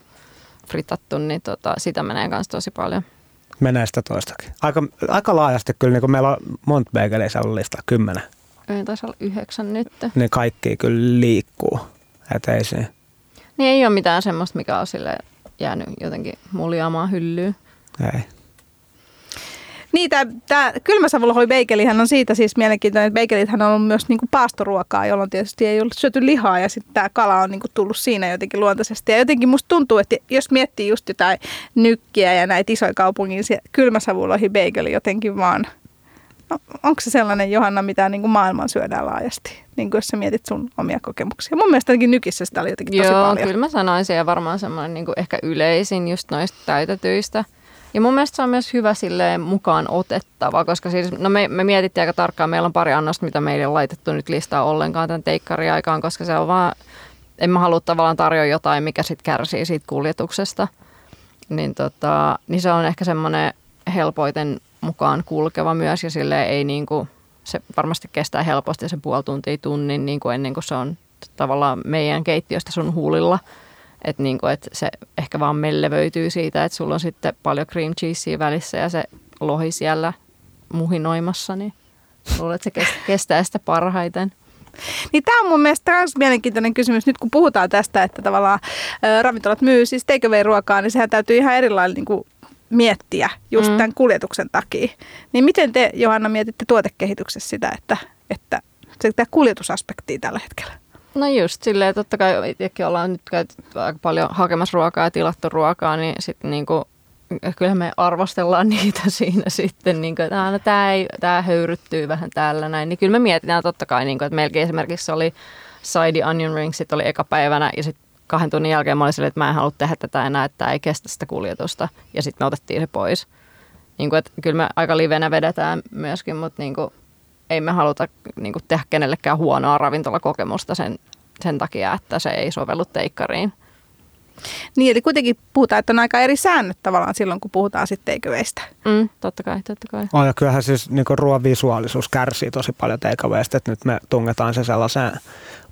[SPEAKER 2] fritattu, niin tota, sitä menee kanssa tosi paljon.
[SPEAKER 3] Menee sitä toistakin. Aika, aika laajasti kyllä, niin kun meillä on monta bageliä siellä listalla, kymmenen,
[SPEAKER 2] Ei taisi olla yhdeksän nyt.
[SPEAKER 3] niin kaikki kyllä liikkuu. Et ei.
[SPEAKER 2] Niin ei ole mitään semmoista, mikä on sille jäänyt jotenkin muljaamaan hyllyyn.
[SPEAKER 3] Ei.
[SPEAKER 1] Niin, tämä kylmäsavulohoi beigelihän on siitä siis mielenkiintoinen, että beigelithän on ollut myös niinku paastoruokaa, jolloin tietysti ei ollut syöty lihaa ja sitten tämä kala on niinku tullut siinä jotenkin luontaisesti. Ja jotenkin musta tuntuu, että jos miettii just jotain nykkiä ja näitä isoja kaupungin kylmäsavulohi beigeli jotenkin vaan, no, onko se sellainen Johanna, mitä niinku maailman syödään laajasti, niin kuin jos sä mietit sun omia kokemuksia. Mun mielestä ainakin nykissä sitä oli jotenkin tosi
[SPEAKER 2] Joo,
[SPEAKER 1] paljon.
[SPEAKER 2] kyllä mä sanoisin ja varmaan semmoinen niin ehkä yleisin just noista täytetyistä. Ja mun mielestä se on myös hyvä silleen mukaan otettava, koska siis, no me, me mietittiin aika tarkkaan, meillä on pari annosta, mitä meillä ei ole laitettu nyt listaa ollenkaan tämän teikkariaikaan, koska se on vaan, en mä halua tavallaan tarjoa jotain, mikä sitten kärsii siitä kuljetuksesta. Niin, tota, niin se on ehkä semmoinen helpoiten mukaan kulkeva myös ja sille ei niinku, se varmasti kestää helposti se puoli tuntia tunnin niin kuin ennen kuin se on tavallaan meidän keittiöstä sun huulilla. Että niinku, et se ehkä vaan mellevöityy siitä, että sulla on sitten paljon cream cheesea välissä ja se lohi siellä muhinoimassa, niin luulen, että se kes- kestää sitä parhaiten.
[SPEAKER 1] Niin tämä on mun mielestä myös mielenkiintoinen kysymys. Nyt kun puhutaan tästä, että tavallaan ä, ravintolat myy siis takeaway-ruokaa, niin sehän täytyy ihan eri lailla niin kuin miettiä just mm. tämän kuljetuksen takia. Niin miten te, Johanna, mietitte tuotekehityksessä sitä, että, että se tämä kuljetusaspekti tällä hetkellä?
[SPEAKER 2] No just silleen, totta kai itsekin ollaan nyt käyty aika paljon hakemassa ruokaa ja tilattu ruokaa, niin sitten niinku kyllähän me arvostellaan niitä siinä sitten, niin kuin, että no, tämä, ei, tämä höyryttyy vähän täällä näin. Niin kyllä me mietitään totta kai, niin kuin, että meilläkin esimerkiksi oli side onion rings, sitten oli eka päivänä ja sitten kahden tunnin jälkeen mä olin silleen, että mä en halua tehdä tätä enää, että tämä ei kestä sitä kuljetusta. Ja sitten me otettiin se pois. Niin kuin, että kyllä me aika livenä vedetään myöskin, mutta niin kuin, ei me haluta niin kuin, tehdä kenellekään huonoa ravintolakokemusta sen, sen takia, että se ei sovellu teikkariin.
[SPEAKER 1] Niin, eli kuitenkin puhutaan, että on aika eri säännöt tavallaan silloin, kun puhutaan sitten takeawaysta.
[SPEAKER 2] Mm, totta kai, totta kai.
[SPEAKER 3] On, ja kyllähän siis niin ruoan visuaalisuus kärsii tosi paljon takeawaysta, että nyt me tungetaan se sellaiseen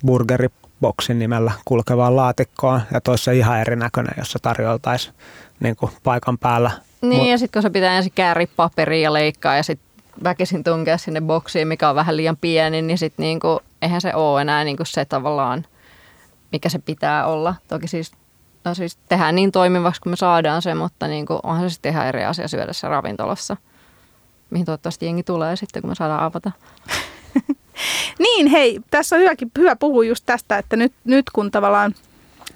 [SPEAKER 3] burgeriboksin nimellä kulkevaan laatikkoon, ja toissa ihan erinäköinen, jossa tarjoltaisiin niin paikan päällä.
[SPEAKER 2] Niin, Mut, ja sitten kun se pitää ensin kääri paperia ja leikkaa, ja sitten väkisin tunkea sinne boksiin, mikä on vähän liian pieni, niin sitten niinku, eihän se ole enää niinku se tavallaan, mikä se pitää olla. Toki siis no siis tehdään niin toimivaksi, kun me saadaan se, mutta niin kuin, onhan se sitten ihan eri asia syödä se ravintolassa, mihin toivottavasti jengi tulee sitten, kun me saadaan avata.
[SPEAKER 1] niin, hei, tässä on hyväkin, hyvä puhua just tästä, että nyt, nyt kun tavallaan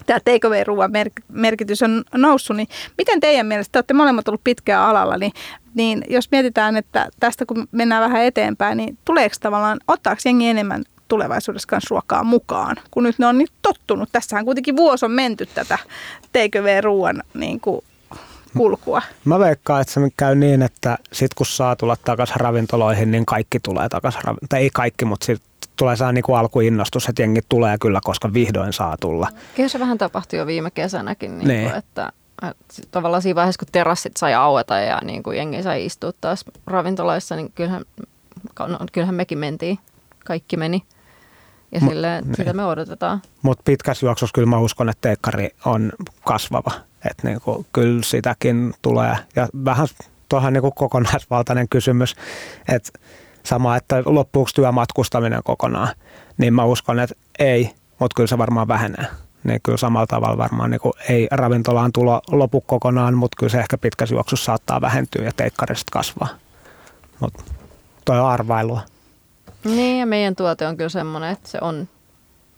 [SPEAKER 1] tämä takeaway-ruoan merkitys on noussut, niin miten teidän mielestä, te olette molemmat ollut pitkään alalla, niin, niin jos mietitään, että tästä kun mennään vähän eteenpäin, niin tuleeko tavallaan, ottaako jengi enemmän tulevaisuudessa kanssa ruokaa mukaan, kun nyt ne on niin tottunut. Tässähän kuitenkin vuosi on menty tätä TKV-ruoan niin kuin kulkua.
[SPEAKER 3] Mä veikkaan, että se käy niin, että sit kun saa tulla takaisin ravintoloihin, niin kaikki tulee takaisin. Tai ei kaikki, mutta sit tulee saa niinku alkuinnostus, että jengi tulee kyllä, koska vihdoin saa tulla.
[SPEAKER 2] Kyllä se vähän tapahtui jo viime kesänäkin, niin niin. Kuin, että, että tavallaan siinä vaiheessa, kun terassit sai aueta ja niin kuin jengi sai istua taas ravintoloissa, niin kyllähän, no, kyllähän mekin mentiin. Kaikki meni. Ja M- sille, niin. sitä me odotetaan.
[SPEAKER 3] Mutta pitkässä juoksussa kyllä mä uskon, että teikkari on kasvava. Että niinku, kyllä sitäkin tulee. Ja vähän tuohon niinku kokonaisvaltainen kysymys, että sama, että loppuuko työmatkustaminen kokonaan, niin mä uskon, että ei, mutta kyllä se varmaan vähenee. Niin kyllä samalla tavalla varmaan niin ei ravintolaan tulo lopu kokonaan, mutta kyllä se ehkä pitkässä juoksussa saattaa vähentyä ja teikkarista kasvaa. Mutta toi on arvailua.
[SPEAKER 2] Niin ja meidän tuote on kyllä semmoinen, että se on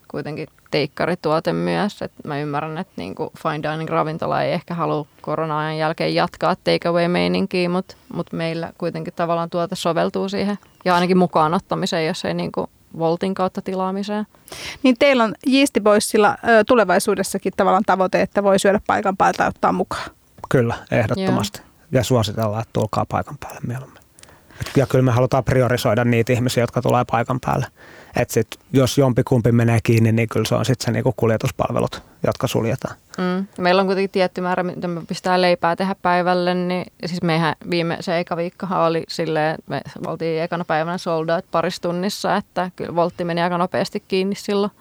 [SPEAKER 2] kuitenkin teikkarituote myös. Et mä ymmärrän, että niinku fine dining ravintola ei ehkä halua korona-ajan jälkeen jatkaa takeaway-meininkiä, mutta mut meillä kuitenkin tavallaan tuote soveltuu siihen ja ainakin mukaan ottamiseen, jos ei niinku Voltin kautta tilaamiseen.
[SPEAKER 1] Niin teillä on Yeasty Boysilla tulevaisuudessakin tavallaan tavoite, että voi syödä paikan päältä ja ottaa mukaan.
[SPEAKER 3] Kyllä, ehdottomasti. Joo. Ja suositellaan, että tulkaa paikan päälle mieluummin. Ja kyllä me halutaan priorisoida niitä ihmisiä, jotka tulee paikan päälle. Et sit, jos jompikumpi menee kiinni, niin kyllä se on sitten se niinku kuljetuspalvelut, jotka suljetaan.
[SPEAKER 2] Mm. Meillä on kuitenkin tietty määrä, mitä me pistää leipää tehdä päivälle. Niin, siis mehän viime, se eka viikkohan oli silleen, me oltiin ekana päivänä sold out parissa tunnissa, että kyllä voltti meni aika nopeasti kiinni silloin.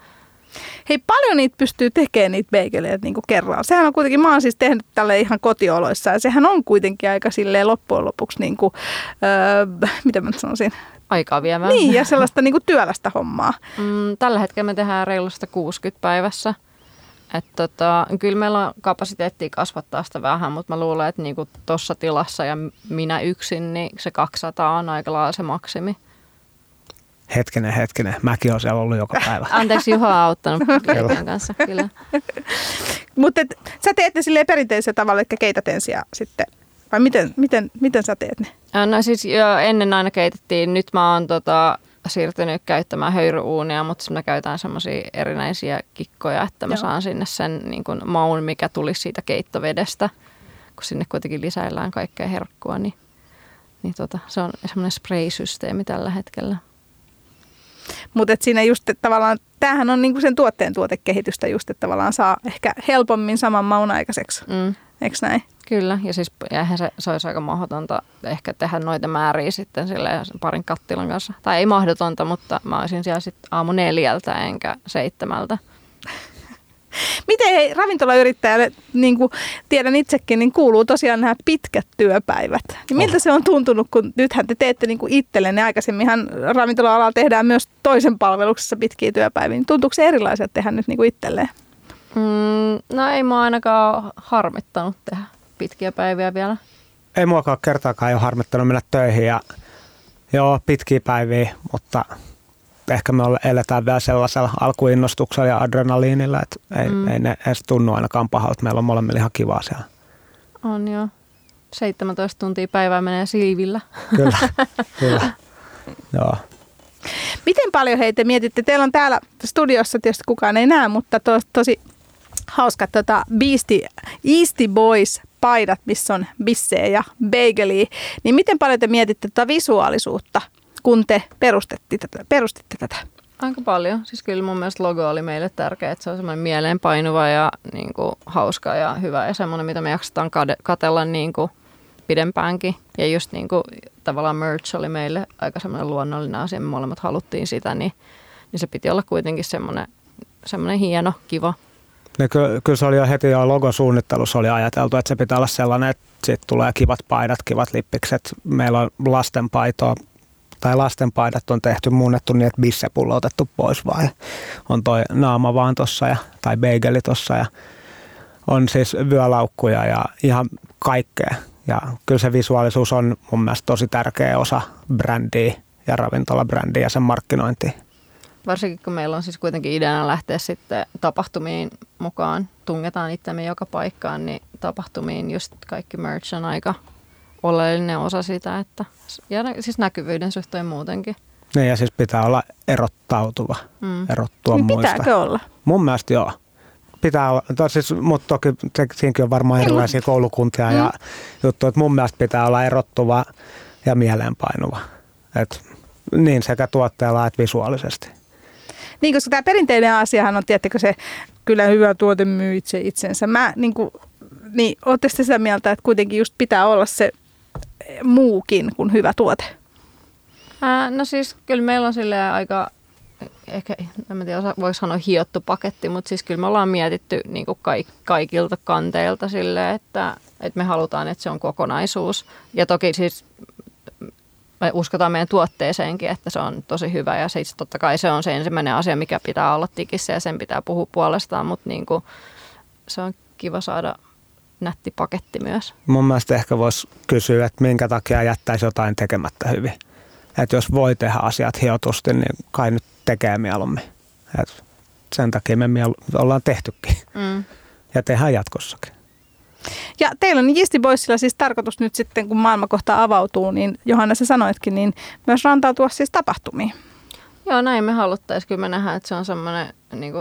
[SPEAKER 1] Hei, paljon niitä pystyy tekemään niitä beigeleitä niin kerralla. Sehän on kuitenkin, mä oon siis tehnyt tälle ihan kotioloissa ja sehän on kuitenkin aika silleen loppujen lopuksi, niin kuin, öö, mitä mä sanoisin,
[SPEAKER 2] aikaa viemään.
[SPEAKER 1] Niin, ja sellaista niin kuin työlästä hommaa.
[SPEAKER 2] Mm, tällä hetkellä me tehdään reilusta 60 päivässä. Että tota, kyllä meillä on kapasiteettia kasvattaa sitä vähän, mutta mä luulen, että niinku tuossa tilassa ja minä yksin, niin se 200 on aika lailla se maksimi
[SPEAKER 3] hetkinen, hetkinen, mäkin olen siellä ollut joka päivä.
[SPEAKER 2] Anteeksi, Juha on auttanut leipien kanssa, kyllä.
[SPEAKER 1] Mutta sä teet ne silleen perinteisellä tavalla, että keität ensin ja sitten, vai miten, miten, miten sä teet ne?
[SPEAKER 2] No siis jo ennen aina keitettiin, nyt mä oon tota, siirtynyt käyttämään höyryuunia, mutta mä käytän semmoisia erinäisiä kikkoja, että mä Joo. saan sinne sen niin kun, maun, mikä tulisi siitä keittovedestä, kun sinne kuitenkin lisäillään kaikkea herkkua, niin, niin tota, se on semmoinen spray-systeemi tällä hetkellä.
[SPEAKER 1] Mutta siinä just että tavallaan, tämähän on niinku sen tuotteen tuotekehitystä just, että tavallaan saa ehkä helpommin saman maun aikaiseksi. Mm. Eikö näin?
[SPEAKER 2] Kyllä, ja siis eihän se, se olisi aika mahdotonta ehkä tehdä noita määriä sitten sille parin kattilan kanssa. Tai ei mahdotonta, mutta mä olisin siellä sitten aamu neljältä enkä seitsemältä.
[SPEAKER 1] Miten hei, ravintolayrittäjälle, niin kuin tiedän itsekin, niin kuuluu tosiaan nämä pitkät työpäivät. Niin miltä oh. se on tuntunut, kun nythän te teette niin kuin itsellenne, aikaisemminhan ravintola-alalla tehdään myös toisen palveluksessa pitkiä työpäiviä. Niin tuntuuko se erilaiset tehdä nyt niin kuin itselleen?
[SPEAKER 2] Mm, no ei mua ainakaan harmittanut tehdä pitkiä päiviä vielä.
[SPEAKER 3] Ei muakaan kertaakaan ole harmittanut mennä töihin ja joo, pitkiä päiviä, mutta ehkä me eletään vielä sellaisella alkuinnostuksella ja adrenaliinilla, että ei, mm. ei ne edes tunnu ainakaan pahalta. Meillä on molemmilla ihan kivaa siellä.
[SPEAKER 2] On joo. 17 tuntia päivää menee siivillä.
[SPEAKER 3] Kyllä, kyllä. Joo.
[SPEAKER 1] Miten paljon heitä mietitte? Teillä on täällä studiossa tietysti kukaan ei näe, mutta to, tosi hauska tota Beastie, Easty Boys paidat, missä on bissejä ja bageli. Niin miten paljon te mietitte tätä visuaalisuutta, kun te perustitte tätä? Perustitte tätä?
[SPEAKER 2] Aika paljon. Siis kyllä mun mielestä logo oli meille tärkeä, että se on semmoinen mieleenpainuva ja niin kuin, hauska ja hyvä ja semmoinen, mitä me jaksetaan katella niin kuin, pidempäänkin. Ja just niin kuin, tavallaan merch oli meille aika semmoinen luonnollinen asia, me molemmat haluttiin sitä, niin, niin se piti olla kuitenkin semmoinen, semmoinen hieno, kiva.
[SPEAKER 3] No, ky- kyllä se oli jo heti jo logosuunnittelussa oli ajateltu, että se pitää olla sellainen, että siitä tulee kivat paidat, kivat lippikset. Meillä on lastenpaitoa tai lastenpaidat on tehty muunnettu niin, että bissepullo otettu pois vai on toi naama vaan tossa ja, tai beigeli tossa ja on siis vyölaukkuja ja ihan kaikkea. Ja kyllä se visuaalisuus on mun mielestä tosi tärkeä osa brändiä ja ravintolabrändiä ja sen markkinointia.
[SPEAKER 2] Varsinkin kun meillä on siis kuitenkin ideana lähteä sitten tapahtumiin mukaan, tungetaan itsemme joka paikkaan, niin tapahtumiin just kaikki merch on aika oleellinen osa sitä, että ja siis näkyvyyden suhteen muutenkin.
[SPEAKER 3] Niin ja siis pitää olla erottautuva, mm. erottua
[SPEAKER 1] niin
[SPEAKER 3] muista.
[SPEAKER 1] Pitääkö olla?
[SPEAKER 3] Mun mielestä joo. Pitää olla, siis, mutta toki siinäkin on varmaan erilaisia koulukuntia mm. ja juttuja, että mun mielestä pitää olla erottuva ja mieleenpainuva. Et, niin sekä tuotteella että visuaalisesti.
[SPEAKER 1] Niin, koska tämä perinteinen asiahan on, tiettäkö se, kyllä hyvä tuote myy itse itsensä. Mä, niin kuin, niin, ootte sitä mieltä, että kuitenkin just pitää olla se muukin kuin hyvä tuote?
[SPEAKER 2] Ää, no siis kyllä meillä on sille aika, ehkä en tiedä voisi sanoa hiottu paketti, mutta siis kyllä me ollaan mietitty niin kuin kaik, kaikilta kanteilta sille, että, että me halutaan, että se on kokonaisuus. Ja toki siis me uskotaan meidän tuotteeseenkin, että se on tosi hyvä ja siis totta kai se on se ensimmäinen asia, mikä pitää olla tikissä ja sen pitää puhua puolestaan, mutta niin kuin, se on kiva saada nätti paketti myös.
[SPEAKER 3] Mun mielestä ehkä voisi kysyä, että minkä takia jättäisi jotain tekemättä hyvin. Että jos voi tehdä asiat hiotusti, niin kai nyt tekee mieluummin. Et sen takia me mielu- ollaan tehtykin. Mm. Ja tehdään jatkossakin.
[SPEAKER 1] Ja teillä on Jisti Boysilla siis tarkoitus nyt sitten, kun maailma kohta avautuu, niin Johanna sä sanoitkin, niin myös rantautua siis tapahtumiin.
[SPEAKER 2] Joo, näin me haluttaisiin. Kyllä me nähdään, että se on semmoinen niin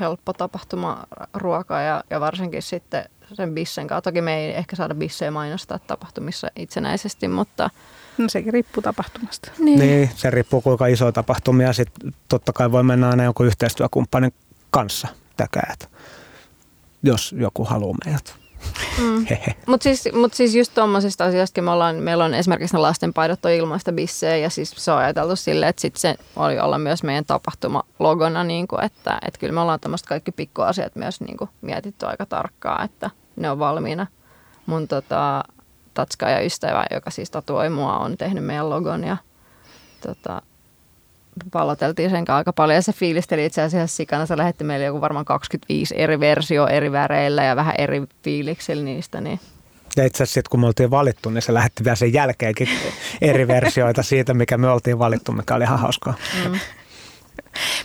[SPEAKER 2] helppo tapahtuma ruoka ja, ja varsinkin sitten sen bissen kanssa. Toki me ei ehkä saada bissejä mainostaa tapahtumissa itsenäisesti, mutta...
[SPEAKER 1] No sekin riippuu tapahtumasta.
[SPEAKER 3] Niin, niin se riippuu kuinka iso tapahtumia. Sitten totta kai voi mennä aina jonkun yhteistyökumppanin kanssa tekemään, jos joku haluaa meidät.
[SPEAKER 2] Mm. Mutta siis, mut siis just tuommoisista asioista me ollaan, meillä on esimerkiksi ne lastenpaidot on ilmaista bissejä ja siis se on ajateltu silleen, että sit se oli olla myös meidän tapahtuma logona, niin kuin, että, että kyllä me ollaan tämmöistä kaikki pikkuasiat myös niin kuin, mietitty aika tarkkaan, että ne on valmiina. Mun tota, tatska ja ystävä, joka siis tatuoi mua, on tehnyt meidän logon ja tota, palloteltiin sen kanssa aika paljon ja se fiilisteli itse asiassa sikana. Se lähetti meille joku varmaan 25 eri versio eri väreillä ja vähän eri fiiliksillä niistä. Niin.
[SPEAKER 3] Ja itse asiassa kun me oltiin valittu, niin se lähetti vielä sen jälkeenkin eri versioita siitä, mikä me oltiin valittu, mikä oli ihan hauskaa. Mm.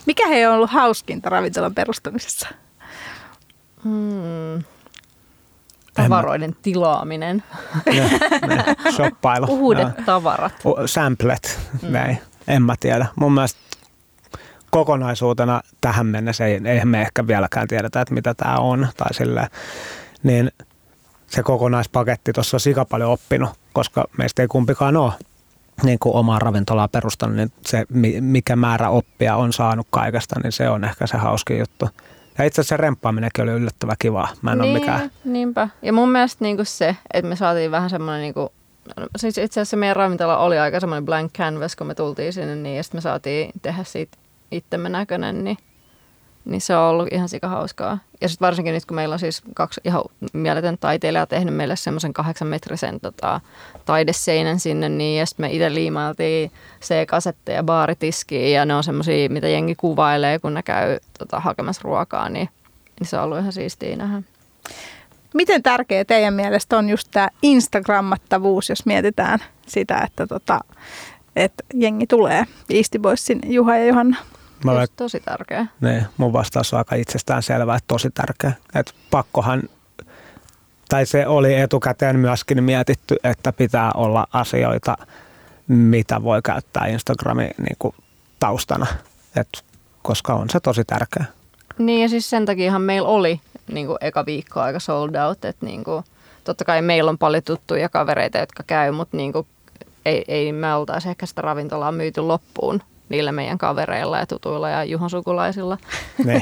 [SPEAKER 1] Mikä he on ollut hauskinta ravintolan perustamisessa?
[SPEAKER 2] Hmm. Tavaroiden tilaaminen.
[SPEAKER 3] Ja, shoppailu.
[SPEAKER 2] Uudet tavarat.
[SPEAKER 3] Samplet, mm. näin en mä tiedä. Mun mielestä kokonaisuutena tähän mennessä ei, eihän me ehkä vieläkään tiedetä, että mitä tämä on. Tai sille, niin se kokonaispaketti tuossa on sika paljon oppinut, koska meistä ei kumpikaan ole niin kuin omaa ravintolaa perustanut, niin se mikä määrä oppia on saanut kaikesta, niin se on ehkä se hauski juttu. Ja itse asiassa remppaaminenkin oli yllättävän kivaa. Mä en niin, ole mikään...
[SPEAKER 2] Niinpä. Ja mun mielestä niin kuin se, että me saatiin vähän semmoinen niin kuin siis itse asiassa meidän ravintola oli aika semmoinen blank canvas, kun me tultiin sinne, niin ja sitten me saatiin tehdä siitä itsemme näköinen, niin, niin se on ollut ihan sika hauskaa. Ja sitten varsinkin nyt, kun meillä on siis kaksi ihan mieletön taiteilijaa tehnyt meille semmoisen kahdeksan metrisen tota, taideseinän sinne, niin ja sitten me itse liimailtiin C-kasetteja baaritiskiin, ja ne on semmoisia, mitä jengi kuvailee, kun ne käy tota, hakemassa ruokaa, niin, niin se on ollut ihan siistiä nähdä.
[SPEAKER 1] Miten tärkeä teidän mielestä on just tämä Instagrammattavuus, jos mietitään sitä, että, tota, että jengi tulee Easty Boysin Juha ja Johanna?
[SPEAKER 2] Mä olen, tosi tärkeä.
[SPEAKER 3] Niin, mun vastaus on aika itsestään selvää, että tosi tärkeä. Että pakkohan tai se oli etukäteen myöskin mietitty, että pitää olla asioita, mitä voi käyttää Instagramin niin kuin taustana, Et, koska on se tosi tärkeä.
[SPEAKER 2] Niin ja siis sen takiahan meillä oli niin kuin eka viikko aika sold out, että niin kuin, totta kai meillä on paljon tuttuja kavereita, jotka käy, mutta niin kuin, ei, ei me oltaisi ehkä sitä ravintolaa myyty loppuun niillä meidän kavereilla ja tutuilla ja Juhon sukulaisilla.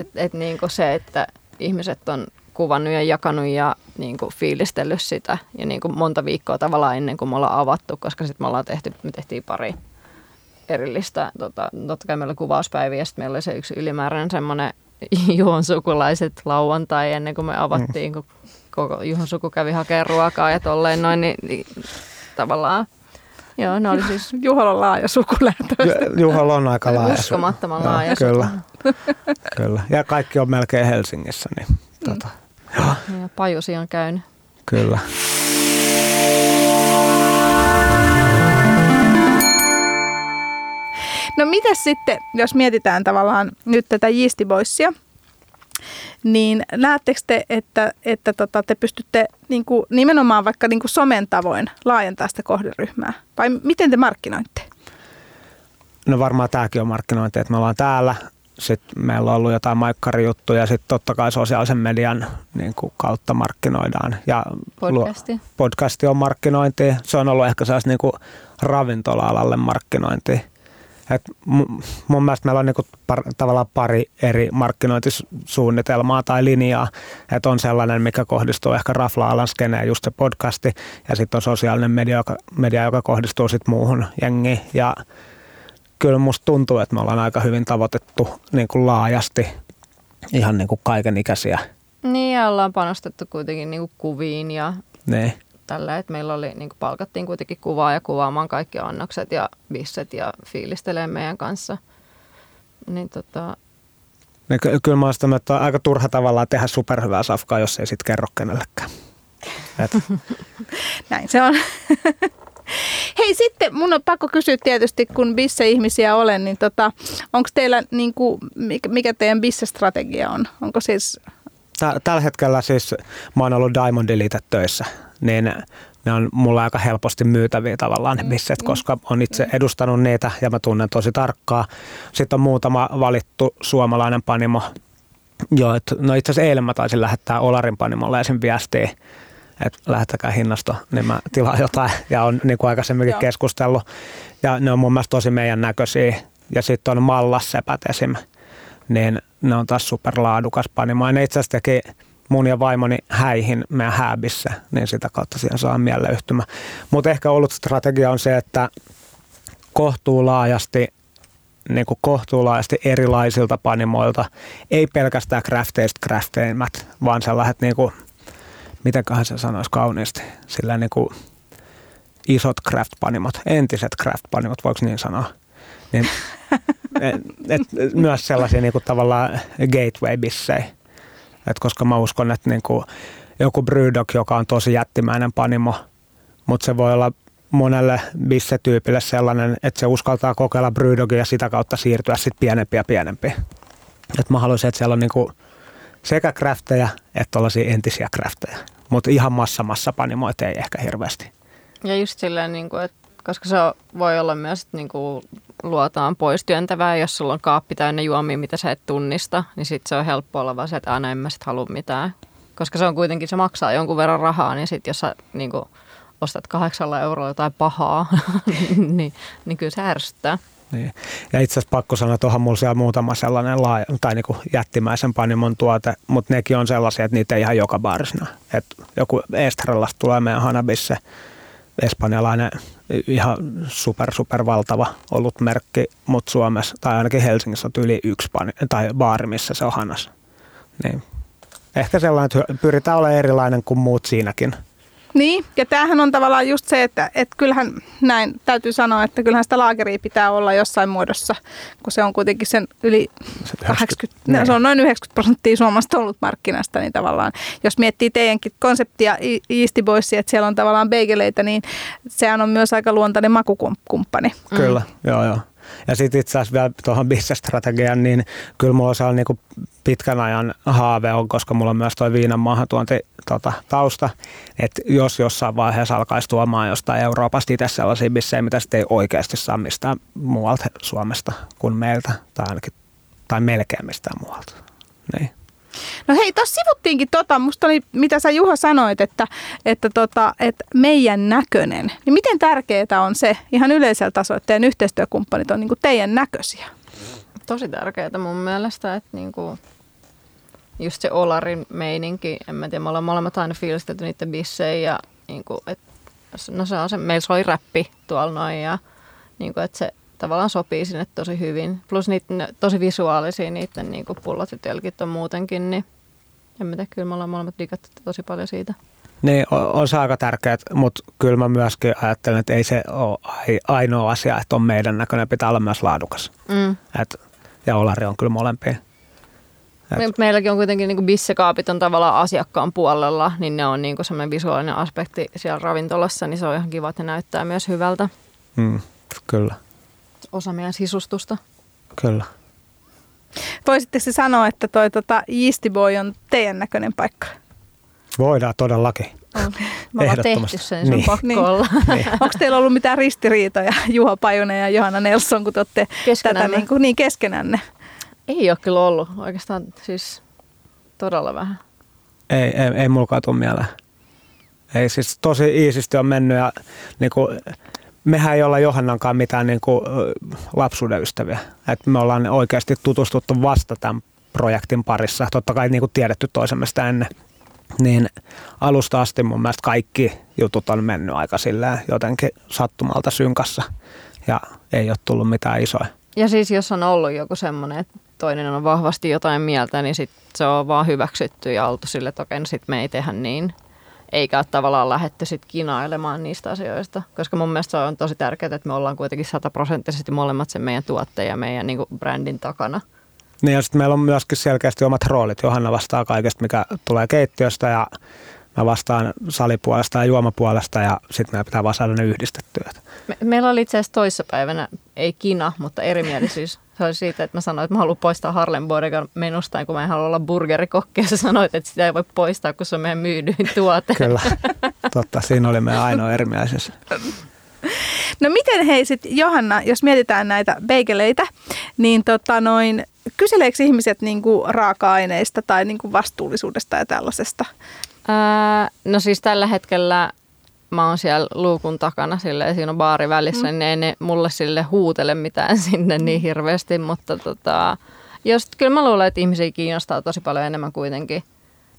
[SPEAKER 2] Et, et niin kuin se, että ihmiset on kuvannut ja jakanut ja niin kuin fiilistellyt sitä ja niin kuin monta viikkoa tavallaan ennen kuin me ollaan avattu, koska sitten me ollaan tehty, me tehtiin pari erillistä, tota, totta kai meillä oli kuvauspäiviä ja sitten meillä oli se yksi ylimääräinen semmoinen Juhon sukulaiset lauantai ennen kuin me avattiin, mm. kun koko Juhon suku kävi hakemaan ruokaa ja tolleen noin, niin, niin tavallaan Joo, ne oli siis...
[SPEAKER 1] Juholla on laaja sukulähtö.
[SPEAKER 3] Juholla on aika laaja.
[SPEAKER 2] Uskomattoman laaja
[SPEAKER 3] Kyllä. kyllä. Ja kaikki on melkein Helsingissä. Niin, mm. tota,
[SPEAKER 2] joo. Ja Pajusi on käynyt.
[SPEAKER 3] Kyllä.
[SPEAKER 1] No miten sitten, jos mietitään tavallaan nyt tätä Yeasty Boysia, niin näettekö te, että, että tota, te pystytte niin kuin, nimenomaan vaikka niin kuin somen tavoin laajentamaan sitä kohderyhmää? Vai miten te markkinoitte?
[SPEAKER 3] No varmaan tämäkin on markkinointi, että me ollaan täällä, sitten meillä on ollut jotain maikkarijuttuja, sitten totta kai sosiaalisen median niin kuin kautta markkinoidaan. Ja
[SPEAKER 2] podcasti.
[SPEAKER 3] podcasti on markkinointi. Se on ollut ehkä sellaista niin kuin ravintola-alalle markkinointi. Et mun mielestä meillä on niinku par, tavallaan pari eri markkinointisuunnitelmaa tai linjaa. Että on sellainen, mikä kohdistuu ehkä rafla-alan skeneen, just se podcasti, ja sitten on sosiaalinen media, joka, media, joka kohdistuu sitten muuhun jengiin. Ja kyllä musta tuntuu, että me ollaan aika hyvin tavoitettu niin kuin laajasti ihan niin kuin kaiken ikäisiä.
[SPEAKER 2] Niin, ja ollaan panostettu kuitenkin niin kuin kuviin ja
[SPEAKER 3] niin
[SPEAKER 2] tällä, että meillä oli, niin palkattiin kuitenkin kuvaa ja kuvaamaan kaikki annokset ja bisset ja fiilistelee meidän kanssa. Niin tota...
[SPEAKER 3] Niin, ky- kyllä mä olen että on aika turha tavallaan tehdä superhyvää safkaa, jos ei sitten kerro kenellekään. Et.
[SPEAKER 1] Näin se on. Hei sitten mun on pakko kysyä tietysti, kun bisse-ihmisiä olen, niin tota, onko teillä, niin kuin, mikä teidän bisse-strategia on? Onko siis...
[SPEAKER 3] Tällä hetkellä siis mä oon ollut Diamond Elite töissä niin ne on mulla aika helposti myytäviä tavallaan ne mm, bisset, mm. koska on itse mm. edustanut niitä ja mä tunnen tosi tarkkaa. Sitten on muutama valittu suomalainen panimo. Joo, et, no itse asiassa eilen mä taisin lähettää Olarin panimolle esim. viestiä, että lähettäkää hinnasto, niin mä tilaan jotain ja on niin kuin aikaisemminkin keskustellut. Ja ne on mun mielestä tosi meidän näköisiä. Ja sitten on Mallassepät esim. Niin ne on taas superlaadukas panimo. Ja ne itse asiassa teki mun ja vaimoni häihin meidän hääbissä, niin sitä kautta siihen saa yhtymä. Mutta ehkä ollut strategia on se, että kohtuu laajasti niin kuin kohtuulaisesti erilaisilta panimoilta, ei pelkästään crafteista crafteimmät, vaan sellaiset, niin kuin, mitenköhän se sanoisi kauniisti, sillä niin kuin isot craft-panimot, entiset craft-panimot, voiko niin sanoa? Niin, et, et, myös sellaisia niin kuin tavallaan gateway-bissejä et koska mä uskon, että niinku joku Brewdog, joka on tosi jättimäinen panimo, mutta se voi olla monelle bissetyypille sellainen, että se uskaltaa kokeilla Brewdogia ja sitä kautta siirtyä sitten pienempiä ja pienempiä. Et mä haluaisin, että siellä on niinku sekä crafteja että tällaisia entisiä crafteja, mutta ihan massa massa panimoita ei ehkä hirveästi.
[SPEAKER 2] Ja just silleen, niin kuin, että koska se voi olla myös, että niin kuin luotaan pois työntävää, jos sulla on kaappi täynnä juomia, mitä sä et tunnista, niin sitten se on helppo olla vaan se, että aina en mä sit halua mitään. Koska se on kuitenkin, se maksaa jonkun verran rahaa, niin sitten jos sä niin kuin, ostat kahdeksalla eurolla jotain pahaa, niin, niin kyllä se ärsyttää.
[SPEAKER 3] Niin. Ja itse asiassa pakko sanoa, että onhan mulla siellä muutama sellainen laaja, tai niin kuin jättimäisen panimon tuote, mutta nekin on sellaisia, että niitä ei ihan joka baarissa. Että joku Estrellasta tulee meidän Hanabisse, espanjalainen ihan super, super valtava ollut merkki, mutta Suomessa tai ainakin Helsingissä on yli yksi pani, tai baari, missä se on hanas. Niin. Ehkä sellainen, että pyritään olemaan erilainen kuin muut siinäkin.
[SPEAKER 1] Niin, ja tämähän on tavallaan just se, että, että kyllähän näin täytyy sanoa, että kyllähän sitä laakeria pitää olla jossain muodossa, kun se on kuitenkin sen yli 80, niin. se on noin 90 prosenttia Suomesta ollut markkinasta, niin tavallaan jos miettii teidänkin konseptia Easty Boysia, että siellä on tavallaan beigeleitä, niin sehän on myös aika luontainen makukumppani.
[SPEAKER 3] Kyllä, mm. joo joo. Ja sitten itse asiassa vielä tuohon bisnesstrategian, niin kyllä mulla on niin pitkän ajan haave on, koska mulla on myös tuo viinan maahantuonti tota, tausta, että jos jossain vaiheessa alkaisi tuomaan jostain Euroopasta itse sellaisia bissejä, mitä sitten ei oikeasti saa mistään muualta Suomesta kuin meiltä, tai ainakin tai melkein mistään muualta. Niin.
[SPEAKER 1] No hei, tuossa sivuttiinkin tota, musta oli, mitä sä Juha sanoit, että, että, tota, että meidän näköinen. Niin miten tärkeää on se ihan yleisellä tasolla, että teidän yhteistyökumppanit on niin teidän näköisiä?
[SPEAKER 2] Tosi tärkeää mun mielestä, että niinku, just se Olarin meininki, en mä tiedä, me ollaan molemmat aina fiilistelty niiden bissejä ja niinku, et, no se on se, meillä soi räppi tuolla noin ja niinku, että se tavallaan sopii sinne tosi hyvin. Plus niitä tosi visuaalisia niiden niin pullot ja telkit on muutenkin, niin en mä tiedä, kyllä me ollaan molemmat digattu tosi paljon siitä.
[SPEAKER 3] Niin, on se aika tärkeää, mutta kyllä mä myöskin ajattelen, että ei se ole ainoa asia, että on meidän näköinen, pitää olla myös laadukas. Mm. Et, ja Olari on kyllä molempia.
[SPEAKER 2] Et. Meilläkin on kuitenkin niin bissekaapit on tavallaan asiakkaan puolella, niin ne on niin semmoinen visuaalinen aspekti siellä ravintolassa, niin se on ihan kiva, että ne näyttää myös hyvältä.
[SPEAKER 3] Mm, kyllä
[SPEAKER 2] osa meidän sisustusta.
[SPEAKER 3] Kyllä.
[SPEAKER 1] Voisitteko sanoa, että toi tota, Yeasty Boy on teidän näköinen paikka?
[SPEAKER 3] Voidaan todellakin.
[SPEAKER 2] On. Me ollaan tehty sen, niin. se on pakko niin. olla.
[SPEAKER 1] Niin. Onko teillä ollut mitään ristiriitoja, Juha Pajunen ja Johanna Nelson, kun te olette tätä niin, kuin, niin keskenänne?
[SPEAKER 2] Ei ole kyllä ollut. Oikeastaan siis todella vähän.
[SPEAKER 3] Ei, ei, ei mulkaan tule mieleen. Ei siis tosi iisisti on mennyt ja niin kuin, mehän ei olla Johannankaan mitään niin kuin, lapsuuden ystäviä. Et me ollaan oikeasti tutustuttu vasta tämän projektin parissa. Totta kai niin kuin tiedetty toisemme sitä ennen. Niin alusta asti mun mielestä kaikki jutut on mennyt aika silleen jotenkin sattumalta synkassa ja ei ole tullut mitään isoja.
[SPEAKER 2] Ja siis jos on ollut joku semmoinen, että toinen on vahvasti jotain mieltä, niin sit se on vaan hyväksytty ja oltu sille, että okei, no sit me ei tehdä niin eikä ole tavallaan lähdetty sit kinailemaan niistä asioista. Koska mun mielestä se on tosi tärkeää, että me ollaan kuitenkin sataprosenttisesti molemmat sen meidän tuotteen ja meidän niin brändin takana.
[SPEAKER 3] Niin ja sitten meillä on myöskin selkeästi omat roolit. Johanna vastaa kaikesta, mikä tulee keittiöstä ja mä vastaan salipuolesta ja juomapuolesta ja sitten meidän pitää vaan saada ne yhdistettyä.
[SPEAKER 2] Me, meillä oli itse asiassa toissapäivänä, ei kina, mutta erimielisyys. Se oli siitä, että mä sanoin, että mä haluan poistaa Harlem Bodegan menusta, kun mä en halua olla burgerikokki. Ja sä sanoit, että sitä ei voi poistaa, kun se on meidän myydyin tuote.
[SPEAKER 3] Kyllä, totta. Siinä oli meidän ainoa erimielisyys.
[SPEAKER 1] No miten hei sitten Johanna, jos mietitään näitä beigeleitä, niin tota noin, kyseleekö ihmiset niinku raaka-aineista tai niinku vastuullisuudesta ja tällaisesta?
[SPEAKER 2] Ää, no siis tällä hetkellä mä oon siellä luukun takana sille siinä on baari välissä, mm. niin ei ne mulle sille huutele mitään sinne niin hirveästi, mutta tota, jos, kyllä mä luulen, että ihmisiä kiinnostaa tosi paljon enemmän kuitenkin,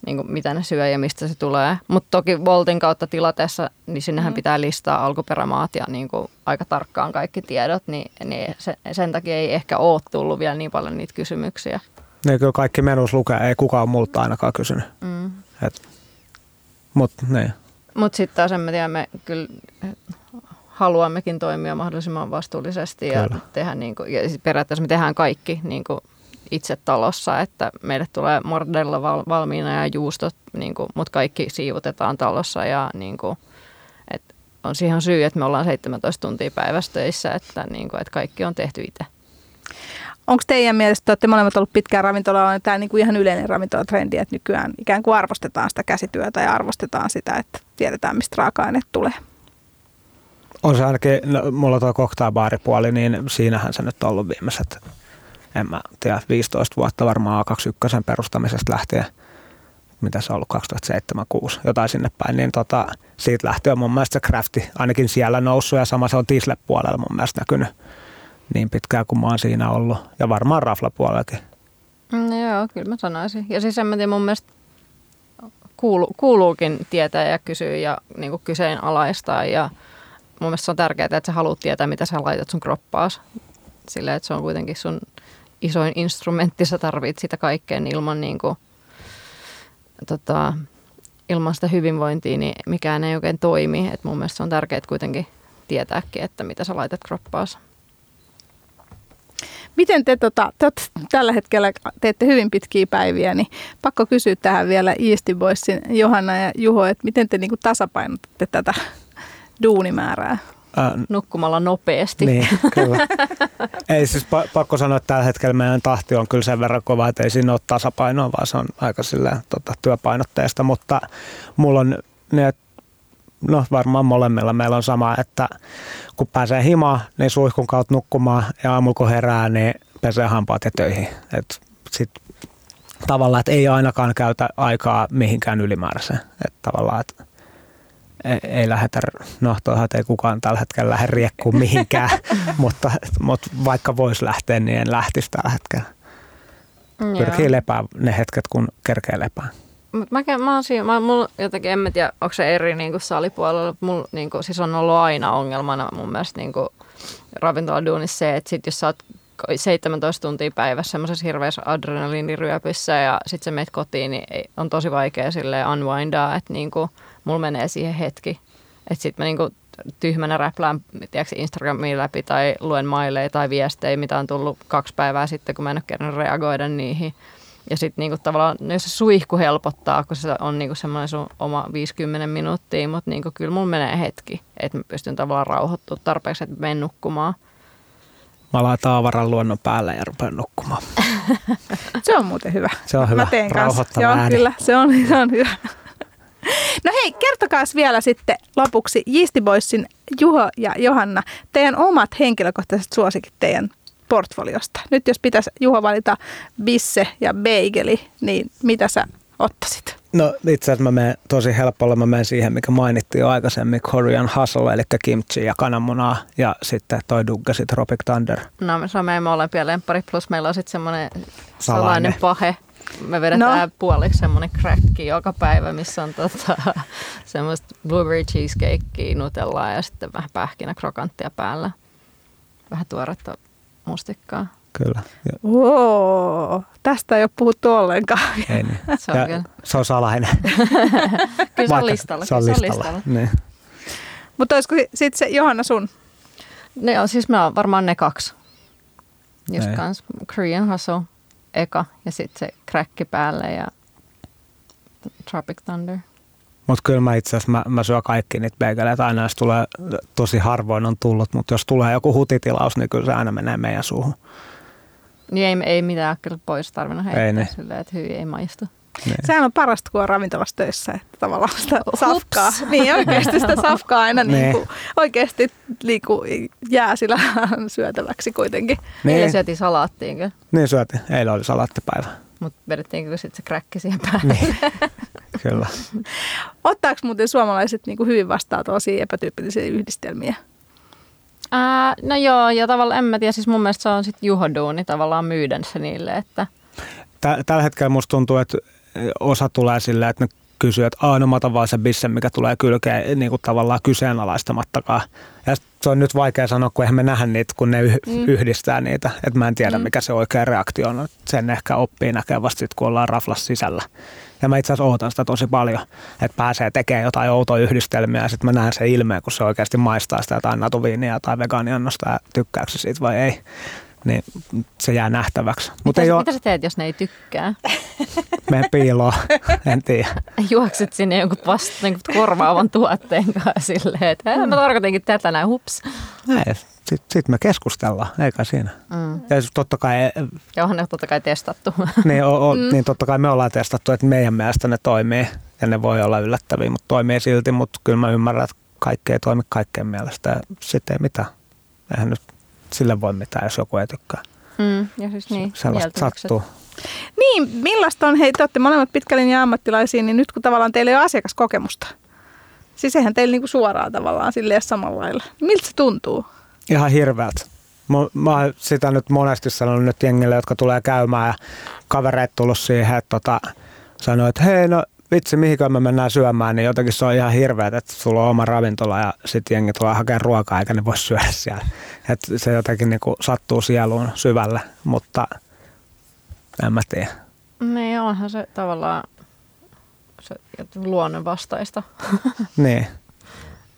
[SPEAKER 2] niin kuin mitä ne syö ja mistä se tulee. Mutta toki Voltin kautta tilatessa, niin sinnehän mm. pitää listaa alkuperämaat ja niin kuin aika tarkkaan kaikki tiedot, niin, niin se, sen takia ei ehkä ole tullut vielä niin paljon niitä kysymyksiä.
[SPEAKER 3] Niin kyllä kaikki menus lukee, ei kukaan multa ainakaan kysynyt. Mm. Mutta niin.
[SPEAKER 2] Mut sitten taas tiedä, me kyllä haluammekin toimia mahdollisimman vastuullisesti ja kyllä. tehdä niin kuin, ja periaatteessa me tehdään kaikki niin kuin itse talossa, että meille tulee mordella val, valmiina ja juustot, niin kuin, mutta kaikki siivotetaan talossa ja niin kuin, et on siihen syy, että me ollaan 17 tuntia päivässä töissä, että, niin kuin, että kaikki on tehty itse.
[SPEAKER 1] Onko teidän mielestä, että olette molemmat ollut pitkään ravintolalla, on tämä niin kuin ihan yleinen ravintolatrendi, että nykyään ikään kuin arvostetaan sitä käsityötä ja arvostetaan sitä, että tiedetään, mistä raaka-aineet tulee?
[SPEAKER 3] On se ainakin, no, mulla tuo cocktailbaaripuoli, niin siinähän se nyt on ollut viimeiset, en mä tiedä, 15 vuotta varmaan A21 perustamisesta lähtien, mitä se on ollut, 2007 jotain sinne päin, niin tota, siitä lähtien mun mielestä se crafti ainakin siellä noussut ja sama se on Tisle-puolella mun mielestä näkynyt niin pitkään kuin mä oon siinä ollut. Ja varmaan raflapuolellakin.
[SPEAKER 2] No joo, kyllä mä sanoisin. Ja siis en mä tiedä, mun mielestä kuulu, kuuluukin tietää ja kysyä ja niin kuin kyseenalaistaa. Ja mun mielestä se on tärkeää, että sä haluat tietää, mitä sä laitat sun kroppaas. Sillä, että se on kuitenkin sun isoin instrumentti, sä tarvit sitä kaikkeen ilman, niin kuin, tota, ilman sitä hyvinvointia, niin mikään ei oikein toimi. Et mun mielestä se on tärkeää kuitenkin tietääkin, että mitä sä laitat kroppaas.
[SPEAKER 1] Miten te, tota, te tällä hetkellä teette hyvin pitkiä päiviä, niin pakko kysyä tähän vielä Easty Boysin Johanna ja Juho, että miten te niinku tasapainotatte tätä duunimäärää?
[SPEAKER 3] Ää,
[SPEAKER 2] nukkumalla nopeasti.
[SPEAKER 3] Niin, kyllä. ei siis pa- pakko sanoa, että tällä hetkellä meidän tahti on kyllä sen verran kova, että ei siinä ole tasapainoa, vaan se on aika silleen, tota, työpainotteista, mutta mulla on ne, no varmaan molemmilla meillä on sama, että kun pääsee himaan, niin suihkun kautta nukkumaan ja aamulla kun herää, niin pesee hampaat ja töihin. Et sit tavallaan, että ei ainakaan käytä aikaa mihinkään ylimääräiseen. Että tavallaan, että ei, ei lähdetä, no toihan ei kukaan tällä hetkellä lähde riekkuun mihinkään, mutta, mutta vaikka voisi lähteä, niin en lähtisi tällä hetkellä. Pyrkii lepää ne hetket, kun kerkee lepää.
[SPEAKER 2] Mut mä, mä oon siinä, mä, mulla jotenkin, en mä tiedä, onko se eri niin kuin salipuolella, mulla niin kuin, siis on ollut aina ongelmana mun mielestä niin kuin ravintoladuunissa se, että sit jos sä oot 17 tuntia päivässä semmoisessa hirveässä adrenaliiniryöpyssä ja sitten sä meet kotiin, niin on tosi vaikea sille unwindaa, että niin kuin, mulla menee siihen hetki. Että sitten mä niin kuin tyhmänä räplään tiedätkö, Instagramin läpi tai luen maileja tai viestejä, mitä on tullut kaksi päivää sitten, kun mä en ole kerran reagoida niihin. Ja sitten niinku tavallaan, no jos se suihku helpottaa, kun se on niinku semmoinen sun oma 50 minuuttia, mutta niinku kyllä mulla menee hetki, että mä pystyn tavallaan rauhoittumaan tarpeeksi, että menen nukkumaan.
[SPEAKER 3] Mä laitan avaran luonnon päälle ja rupean nukkumaan.
[SPEAKER 1] se on muuten hyvä.
[SPEAKER 3] Se on hyvä,
[SPEAKER 1] Mä teen kanssa. Joo, ääni. kyllä, se on, se on hyvä. No hei, kertokaa vielä sitten lopuksi Yeasty Boysin Juho ja Johanna, teidän omat henkilökohtaiset suosikit teidän portfoliosta. Nyt jos pitäisi Juho valita bisse ja beigeli, niin mitä sä ottaisit?
[SPEAKER 3] No itse asiassa mä menen tosi helpolla, mä menen siihen, mikä mainittiin jo aikaisemmin, Korean Hustle, eli kimchi ja kananmunaa, ja sitten toi Duggasit Tropic Thunder.
[SPEAKER 2] No se on meidän molempia lemppari, plus meillä on sitten semmoinen salainen pahe, me vedetään no. puoliksi semmoinen crack joka päivä, missä on tota, semmoista blueberry cheesecakea, nutellaa ja sitten vähän pähkinä krokanttia päällä. Vähän tuoretta mustikkaa.
[SPEAKER 3] Kyllä.
[SPEAKER 1] Oo, tästä ei ole puhuttu ollenkaan.
[SPEAKER 3] Ei niin. Se on, ja se on salainen.
[SPEAKER 2] kyllä se on listalla. Se on listalla. listalla. Niin.
[SPEAKER 1] Mutta olisiko sitten se Johanna sun?
[SPEAKER 2] Ne on siis me on varmaan ne kaksi. Just ei. kans Korean Hustle eka ja sitten se kräkki päälle ja Tropic Thunder.
[SPEAKER 3] Mutta kyllä mä itse asiassa, mä, mä syön kaikki niitä beigeleitä aina, jos tulee, tosi harvoin on tullut, mutta jos tulee joku hutitilaus, niin kyllä se aina menee meidän suuhun.
[SPEAKER 2] Niin ei, ei mitään kyllä pois tarvinnut heittää ei niin. silleen, että hyvin ei maistu.
[SPEAKER 1] Niin. Sehän on parasta, kun on ravintolassa töissä, että tavallaan sitä Hups. safkaa, niin oikeasti sitä safkaa aina niin. Niin kuin, oikeasti niin kuin jää sillä syötäväksi kuitenkin.
[SPEAKER 2] Niin. Eilen syötiin salaattiin kyllä.
[SPEAKER 3] Niin syötiin, eilen oli salaattipäivä.
[SPEAKER 2] Mutta vedettiinkö sitten se kräkki siihen päälle? Niin.
[SPEAKER 3] Kyllä.
[SPEAKER 1] Ottaako muuten suomalaiset niin kuin hyvin vastaan tosi epätyypillisiä yhdistelmiä?
[SPEAKER 2] Ää, no joo, ja tavallaan en mä tiedä, siis mun mielestä se on sitten juhoduuni tavallaan myydä se niille, että...
[SPEAKER 3] Tällä hetkellä musta tuntuu, että osa tulee silleen, että ne kysyy, että aah, no mä otan vaan sen bissen, mikä tulee kylkeen niin kuin tavallaan kyseenalaistamattakaan. Ja se on nyt vaikea sanoa, kun eihän me nähdä niitä, kun ne yh- mm. yhdistää niitä. Että mä en tiedä, mm. mikä se oikea reaktio on. Sen ehkä oppii näkemään vasta kun ollaan raflas sisällä. Ja mä itse asiassa ootan sitä tosi paljon, että pääsee tekemään jotain outoa yhdistelmiä ja sitten mä näen sen ilmeen, kun se oikeasti maistaa sitä jotain natuviinia tai vegaaniannosta ja tykkääkö siitä vai ei niin se jää nähtäväksi.
[SPEAKER 2] Mitä, ei mitä sä teet, jos ne ei tykkää?
[SPEAKER 3] Me piiloon, en tiedä.
[SPEAKER 2] Juokset sinne jonkun vasta niin korvaavan tuotteen kanssa silleen, että mä tarkoitinkin tätä näin, hups.
[SPEAKER 3] Sitten sit me keskustellaan, eikä siinä. Mm. Ja totta kai...
[SPEAKER 2] Johan ne totta kai testattu.
[SPEAKER 3] niin, o, o, mm. niin totta kai me ollaan testattu, että meidän mielestä ne toimii ja ne voi olla yllättäviä, mutta toimii silti, mutta kyllä mä ymmärrän, että kaikki ei toimi kaikkeen mielestä ja sitten ei mitään. Eihän nyt sille voi mitään, jos joku ei tykkää.
[SPEAKER 2] Mm, ja siis niin,
[SPEAKER 3] Sellaista sattuu.
[SPEAKER 1] Niin, millaista on, hei te olette molemmat pitkälinjan ammattilaisia, niin nyt kun tavallaan teillä ei ole asiakaskokemusta, siis eihän teillä niinku suoraan tavallaan silleen samalla lailla. Miltä se tuntuu?
[SPEAKER 3] Ihan hirveältä. Mä, mä oon sitä nyt monesti sanonut nyt jengille, jotka tulee käymään ja kavereet tullut siihen, että tota, sanoo, että hei no vitsi, mihinkään me mennään syömään, niin jotenkin se on ihan hirveä, että sulla on oma ravintola ja sitten jengi tulee hakemaan ruokaa eikä ne voi syödä siellä. Et se jotenkin niin kuin sattuu sieluun syvälle, mutta en mä tiedä.
[SPEAKER 2] Niin onhan se tavallaan se luonnonvastaista.
[SPEAKER 3] niin.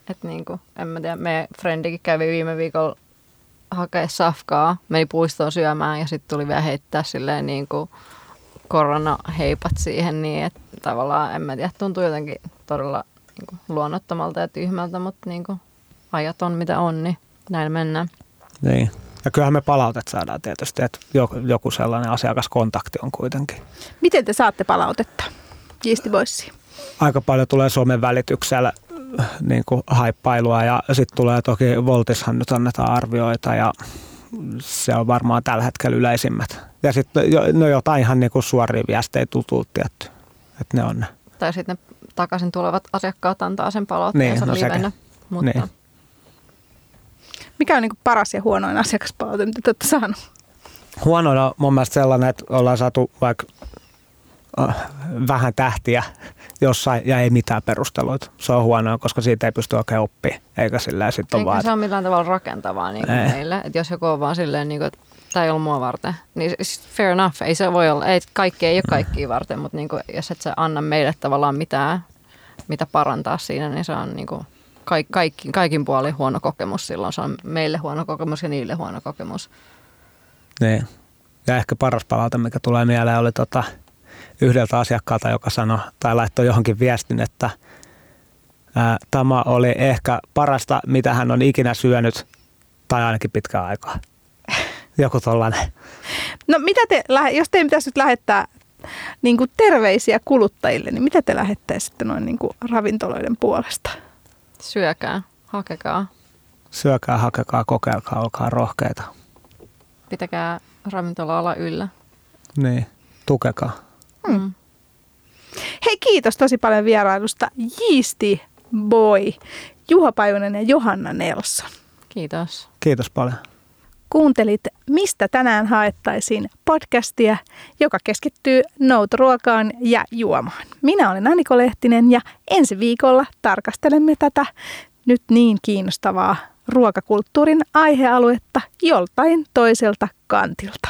[SPEAKER 2] että niin kuin, en mä tiedä, me frendikin kävi viime viikolla hakea safkaa, meni puistoon syömään ja sitten tuli vielä heittää silleen niin kuin koronaheipat siihen niin, että tavallaan, en mä tiedä, tuntuu jotenkin todella niin kuin, luonnottomalta ja tyhmältä, mutta niin kuin, ajat on mitä on, niin näin mennään.
[SPEAKER 3] Niin. Ja kyllähän me palautet saadaan tietysti, että joku sellainen asiakaskontakti on kuitenkin.
[SPEAKER 1] Miten te saatte palautetta Yeasty Boysiin?
[SPEAKER 3] Aika paljon tulee Suomen välityksellä niin kuin haippailua ja sitten tulee toki Voltishan nyt annetaan arvioita ja se on varmaan tällä hetkellä yleisimmät. Ja sitten no jotain ihan niin kuin suoria viestejä tutulta tietty, että ne on ne.
[SPEAKER 2] Tai sitten ne takaisin tulevat asiakkaat antaa sen palautteensa niin, no livenä. Mutta... Niin.
[SPEAKER 1] Mikä on niin kuin paras ja huonoin asiakaspalaute, mitä te olette saanut?
[SPEAKER 3] Huonoin on mun mielestä sellainen, että ollaan saatu vaikka vähän tähtiä jossain ja ei mitään perusteluita. Se on huonoa, koska siitä ei pysty oikein oppimaan. Eikä sillä sitten
[SPEAKER 2] vaan... se on millään tavalla rakentavaa niin kuin meille. Että jos joku on vaan silleen, niin kuin, että tämä ei ole mua varten, niin fair enough. Ei se voi olla, ei, kaikki ei ole kaikkia varten, mutta niin kuin, jos et sä anna meille tavallaan mitään, mitä parantaa siinä, niin se on niin kuin, kaikki, kaikki, kaikin puolin huono kokemus silloin. Se on meille huono kokemus ja niille huono kokemus.
[SPEAKER 3] Niin. Ja ehkä paras palaute, mikä tulee mieleen, oli tota, yhdeltä asiakkaalta, joka sanoi tai laittoi johonkin viestin, että ää, tämä oli ehkä parasta, mitä hän on ikinä syönyt, tai ainakin pitkään aikaa. Joku tollainen.
[SPEAKER 1] No mitä te, jos teidän pitäisi nyt lähettää niin kuin terveisiä kuluttajille, niin mitä te lähettäisitte noin niin kuin ravintoloiden puolesta?
[SPEAKER 2] Syökää, hakekaa.
[SPEAKER 3] Syökää, hakekaa, kokeilkaa, olkaa rohkeita.
[SPEAKER 2] Pitäkää ravintola-ala yllä.
[SPEAKER 3] Niin, tukekaa. Hmm.
[SPEAKER 1] Hei, kiitos tosi paljon vierailusta. Jiisti Boy, Juha Pajunen ja Johanna Nelson.
[SPEAKER 2] Kiitos.
[SPEAKER 3] Kiitos paljon.
[SPEAKER 1] Kuuntelit Mistä tänään haettaisiin podcastia, joka keskittyy noutoruokaan ja juomaan. Minä olen Aniko Lehtinen ja ensi viikolla tarkastelemme tätä nyt niin kiinnostavaa ruokakulttuurin aihealuetta joltain toiselta kantilta.